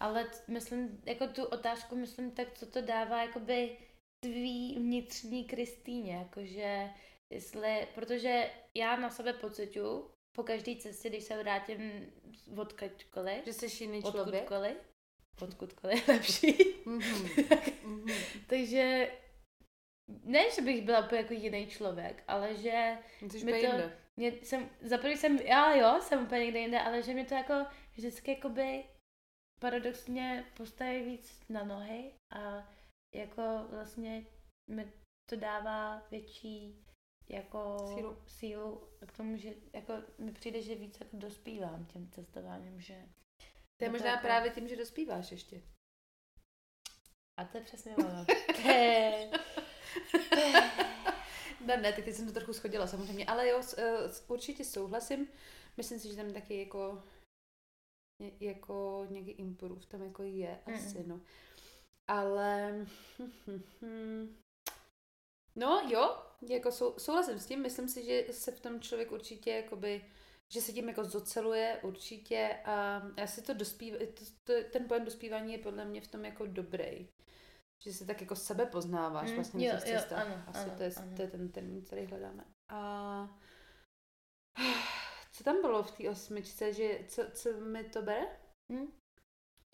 Ale myslím, jako tu otázku myslím tak, co to dává jakoby tvý vnitřní Kristýně, jakože jestli, protože já na sebe pocituju po každé cestě, když se vrátím odkaďkoliv, Že jsi jiný člověk. odkudkoliv, odkudkoliv lepší, Mhm. Mhm. takže ne, že bych byla úplně jako jiný člověk, ale že Jsi Mi to- mě, jsem, za prvý jsem, já jo, jsem úplně někde jinde, ale že mi to jako vždycky jakoby paradoxně postaví víc na nohy a jako vlastně mi to dává větší jako Sílu. sílu k tomu, že jako mi přijde, že víc jako dospívám tím cestováním, že To je to možná jako- právě tím, že dospíváš ještě. a to je přesně ono. Ne, ne, tak teď jsem to trochu schodila samozřejmě, ale jo, s, eh, s, určitě souhlasím. Myslím si, že tam taky jako jako nějaký improve tam jako je Mm. asi, no. Ale no jo, jako sou, souhlasím s tím, myslím si, že se v tom člověk určitě jakoby že se tím jako zoceluje určitě a asi to dospívá, to, to, ten pojem dospívání je podle mě v tom jako dobrý. Že se tak jako sebe poznáváš Mm, vlastně jo, na těch jo, cestách. ano, Asi ano, to, je, ano. to je ten termín, který hledáme. A co tam bylo v té osmičce, že co, co mi to bere? Hm?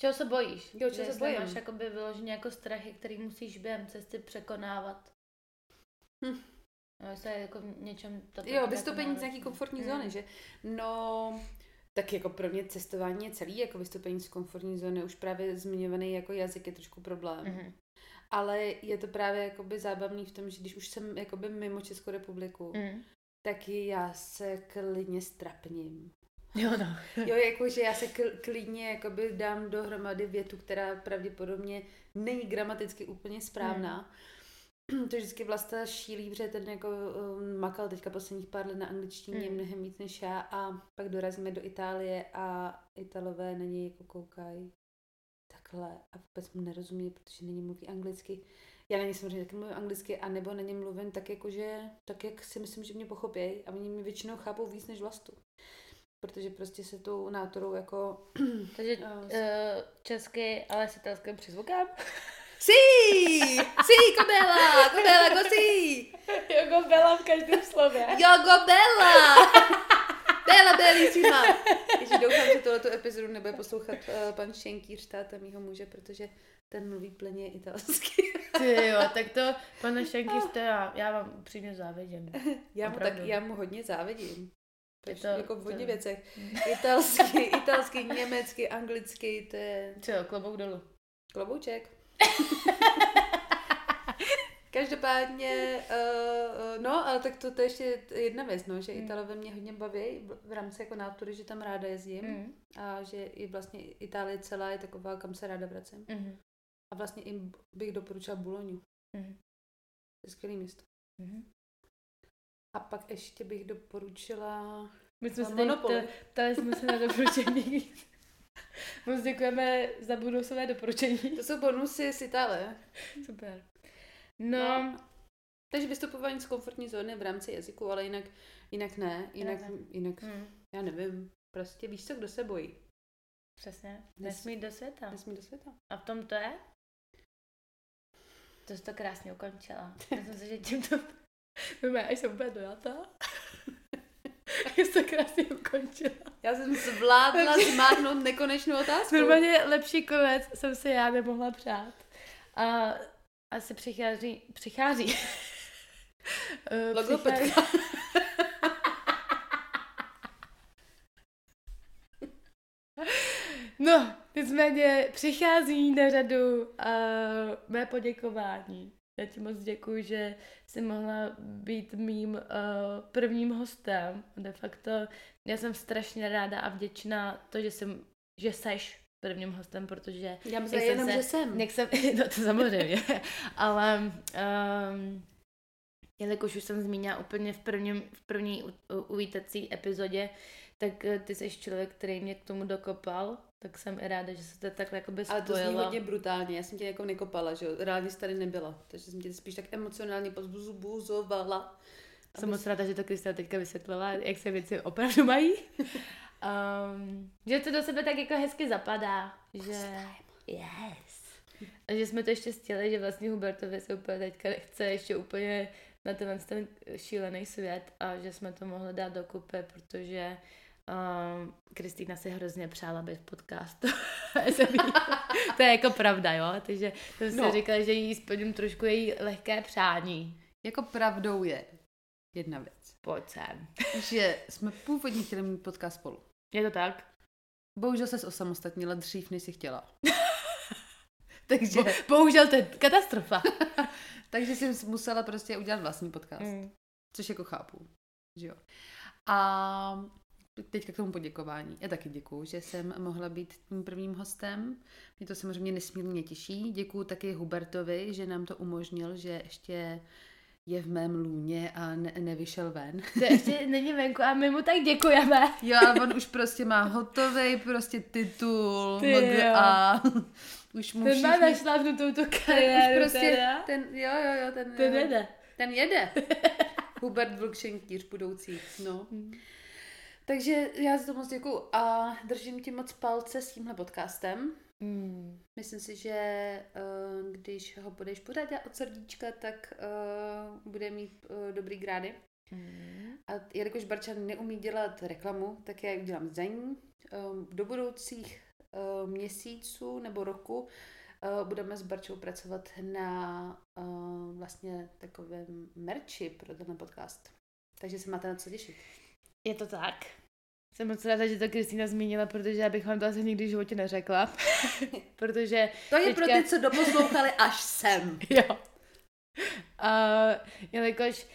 Čeho se bojíš? Jo, čeho se bojím. Máš jakoby vyloženě jako strachy, který musíš během cesty překonávat. Hm. No, je jako v něčem... To Jo, vystoupení z nějaký komfortní Mm. zóny, že? No, tak jako pro mě cestování je celý, jako vystoupení z komfortní zóny, už právě zmiňovaný jako jazyk je trošku problém. Mhm. Ale je to právě jakoby zábavný v tom, že když už jsem jakoby mimo Českou republiku, Mm. tak já se klidně strapním. Jo, no. Jo, jakože já se kl- klidně jakoby dám dohromady větu, která pravděpodobně není gramaticky úplně správná. To vždycky vlastně šílí, protože ten jako um, makal teďka posledních pár let na angličtině Mm. mnohem víc než já a pak dorazíme do Itálie a Italové na něj jako koukají takhle a vůbec mu nerozumí, protože něj mluví anglicky. Já na něj samozřejmě taky mluvím anglicky, a nebo na něm mluvím tak jakože, tak jak si myslím, že mě pochopějí a oni mě většinou chápou víc než vlastu. protože prostě se tou nátorou jako... Takže uh, česky, ale s italským přizvukem. Sí! Sí, Kobela! Kobela, go sí! Jogo Bela v každém slově. Jogo Bela! Bela Bellissima! Ježi, doufám, že tohleto epizodu nebude poslouchat uh, pan Šenkýř, táta mýho muže, protože ten mluví plně italsky. Ty jo, tak to, pane Šenkýř, to já, já vám upřímně závidím. Já mu, tak, já mu hodně závidím. Je To, jako v hodně věcech. Italsky, italsky, německy, anglicky, to je Co klobouk dolů. klobouček. Každopádně, uh, no, ale tak to, to je ještě jedna věc, no, že Mm. Italové mě hodně baví v- rámci jako nátury, že tam ráda jezdím Mm. a že i vlastně Itálie celá je taková, kam se ráda vracím. Mm. A vlastně i bych doporučila Buloňu. Mm. Je skvělý místo. Mm. A pak ještě bych doporučila My jsme se tady Monopoly. pta- ptali jsme se na doporučení. Moc děkujeme za budoucové doporučení. To jsou bonusy z Itálie. Super. No, No. Takže vystupování z komfortní zóny v rámci jazyku, ale jinak, jinak ne. Jinak, Jinak jinak hm, já nevím. Prostě víš co, kdo se bojí. přesně. Nes- Nesmí do světa. Nesmí do světa. A v tom to je? To jsi to krásně ukončila. Myslím si, že tímto... Víme, až jsem úplně dojata. Jsi to krásně ukončila. Já jsem zvládla zmátnout nekonečnou otázku. Normálně lepší konec jsem si já nemohla přát. A asi přichází, přichází. Eh, Logopedka. No, nicméně přichází na řadu uh, mé poděkování. Já ti moc děkuji, že jsi mohla být mým uh, prvním hostem. De facto já jsem strašně ráda a vděčná to, že jsem, že seš prvním hostem, protože Já jsem jenom, se- že jsem. jak jsem, no to samozřejmě, ale um, jelikož už jsem zmínila úplně v, prvním, v první uvítací epizodě, tak eh, ty jsi člověk, který mě k tomu dokopal, tak jsem i ráda, že se to takhle jakoby Ale to zní hodně brutálně, já jsem tě jako nekopala, že jo, reálně jsi tady nebyla, takže jsem tě spíš tak emocionálně pozbuzovala. Jsem moc ráda, že to Kristina teďka vysvětlila, jak se věci opravdu mají. Um, že to do sebe tak jako hezky zapadá, že yes. A že jsme to ještě stihli, že vlastně Hubertovi se úplně teďka nechce ještě úplně na tenhle ten šílený svět a že jsme to mohli dát dokupy, protože um, Kristýna si hrozně přála být v podcastu. to je jako pravda, jo? Takže jsem si No. říkala, že jí splním trošku její lehké přání. Jako pravdou je jedna věc, Pojď sem. že jsme původně chtěli mít podcast spolu. Je to tak? Bohužel se osamostatnila dřív, než si chtěla. takže, Bo, bohužel to je katastrofa. takže jsem musela prostě udělat vlastní podcast. Mm. Což jako chápu, že jo. A teďka k tomu poděkování. Já taky děkuju, že jsem mohla být tím prvním hostem. Mě to samozřejmě nesmírně těší. Děkuju taky Hubertovi, že nám to umožnil, že ještě je v mém lůně a ne- nevyšel ven. To ještě není venku a my mu tak děkujeme. Jo, a on už prostě má hotový prostě titul, Ty a už mu Ten má všichni... našlápnutou tu Ten už kariéru prostě, teda. ten, jo, jo, jo, ten, Ten jo, jede. ten jede. Hubert Vlkšenkýř budoucí, no. Mm. Takže já za to moc děkuju a držím ti moc palce s tímhle podcastem. Mm. Myslím si, že uh, když ho budeš pořád od srdíčka, tak uh, bude mít uh, dobrý grády. Mm. A jelikož Barčan neumí dělat reklamu, tak já ji udělám za ní. Um, do budoucích měsíců nebo roku budeme s Barčou pracovat na vlastně takovém merči pro tenhle podcast. Takže se máte na co těšit. Je to tak. Jsem moc ráda, že to Kristýna zmínila, protože já bych vám to asi nikdy v životě neřekla. protože, To je Teďka- pro ty, co doposlouchali až sem. jo. Uh, jelikož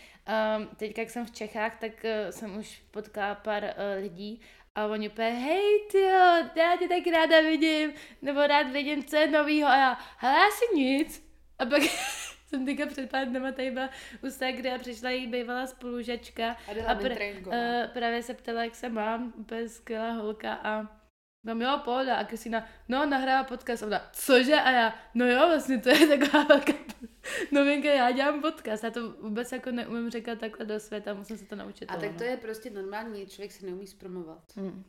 um, teď, jak jsem v Čechách, tak uh, jsem už potkala pár uh, lidí a oni úplně, hej tyjo, já tě tak ráda vidím, nebo rád vidím, co je novýho a já, hele, asi nic. A pak jsem teďka před pár dnema tady byla u Sagry a přišla jí bývalá spolužačka Adela A pr-. Uh, právě se ptala, jak se mám, úplně skvělá holka a no jo, pohoda. A Kristina, no nahrává podcast. A ona, cože? A já, no jo, vlastně to je taková velká Novinka, já dělám podcast, já to vůbec jako neumím říkat takhle do světa, musím se to naučit. A tak to je prostě normální, člověk se neumí zpromovat. Hmm.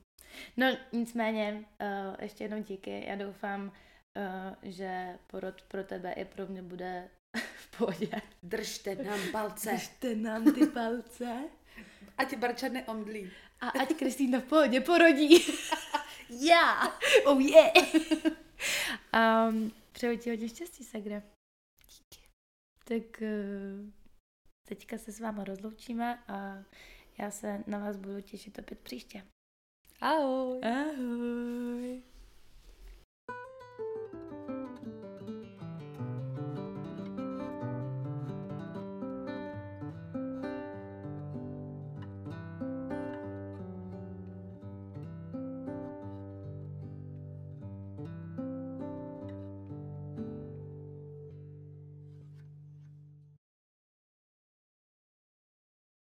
No nicméně, uh, ještě jednou díky, já doufám, uh, že porod pro tebe i pro mě bude v pohodě. Držte nám palce. Držte nám ty palce. Ať Barča neomdlí. A ať Kristýna v pohodě porodí. Já! Yeah. Oh yeah! um, přeju ti hodně štěstí, Sagra. Díky. Tak uh, teďka se s váma rozloučíme a já se na vás budu těšit opět příště. Ahoj. Ahoj.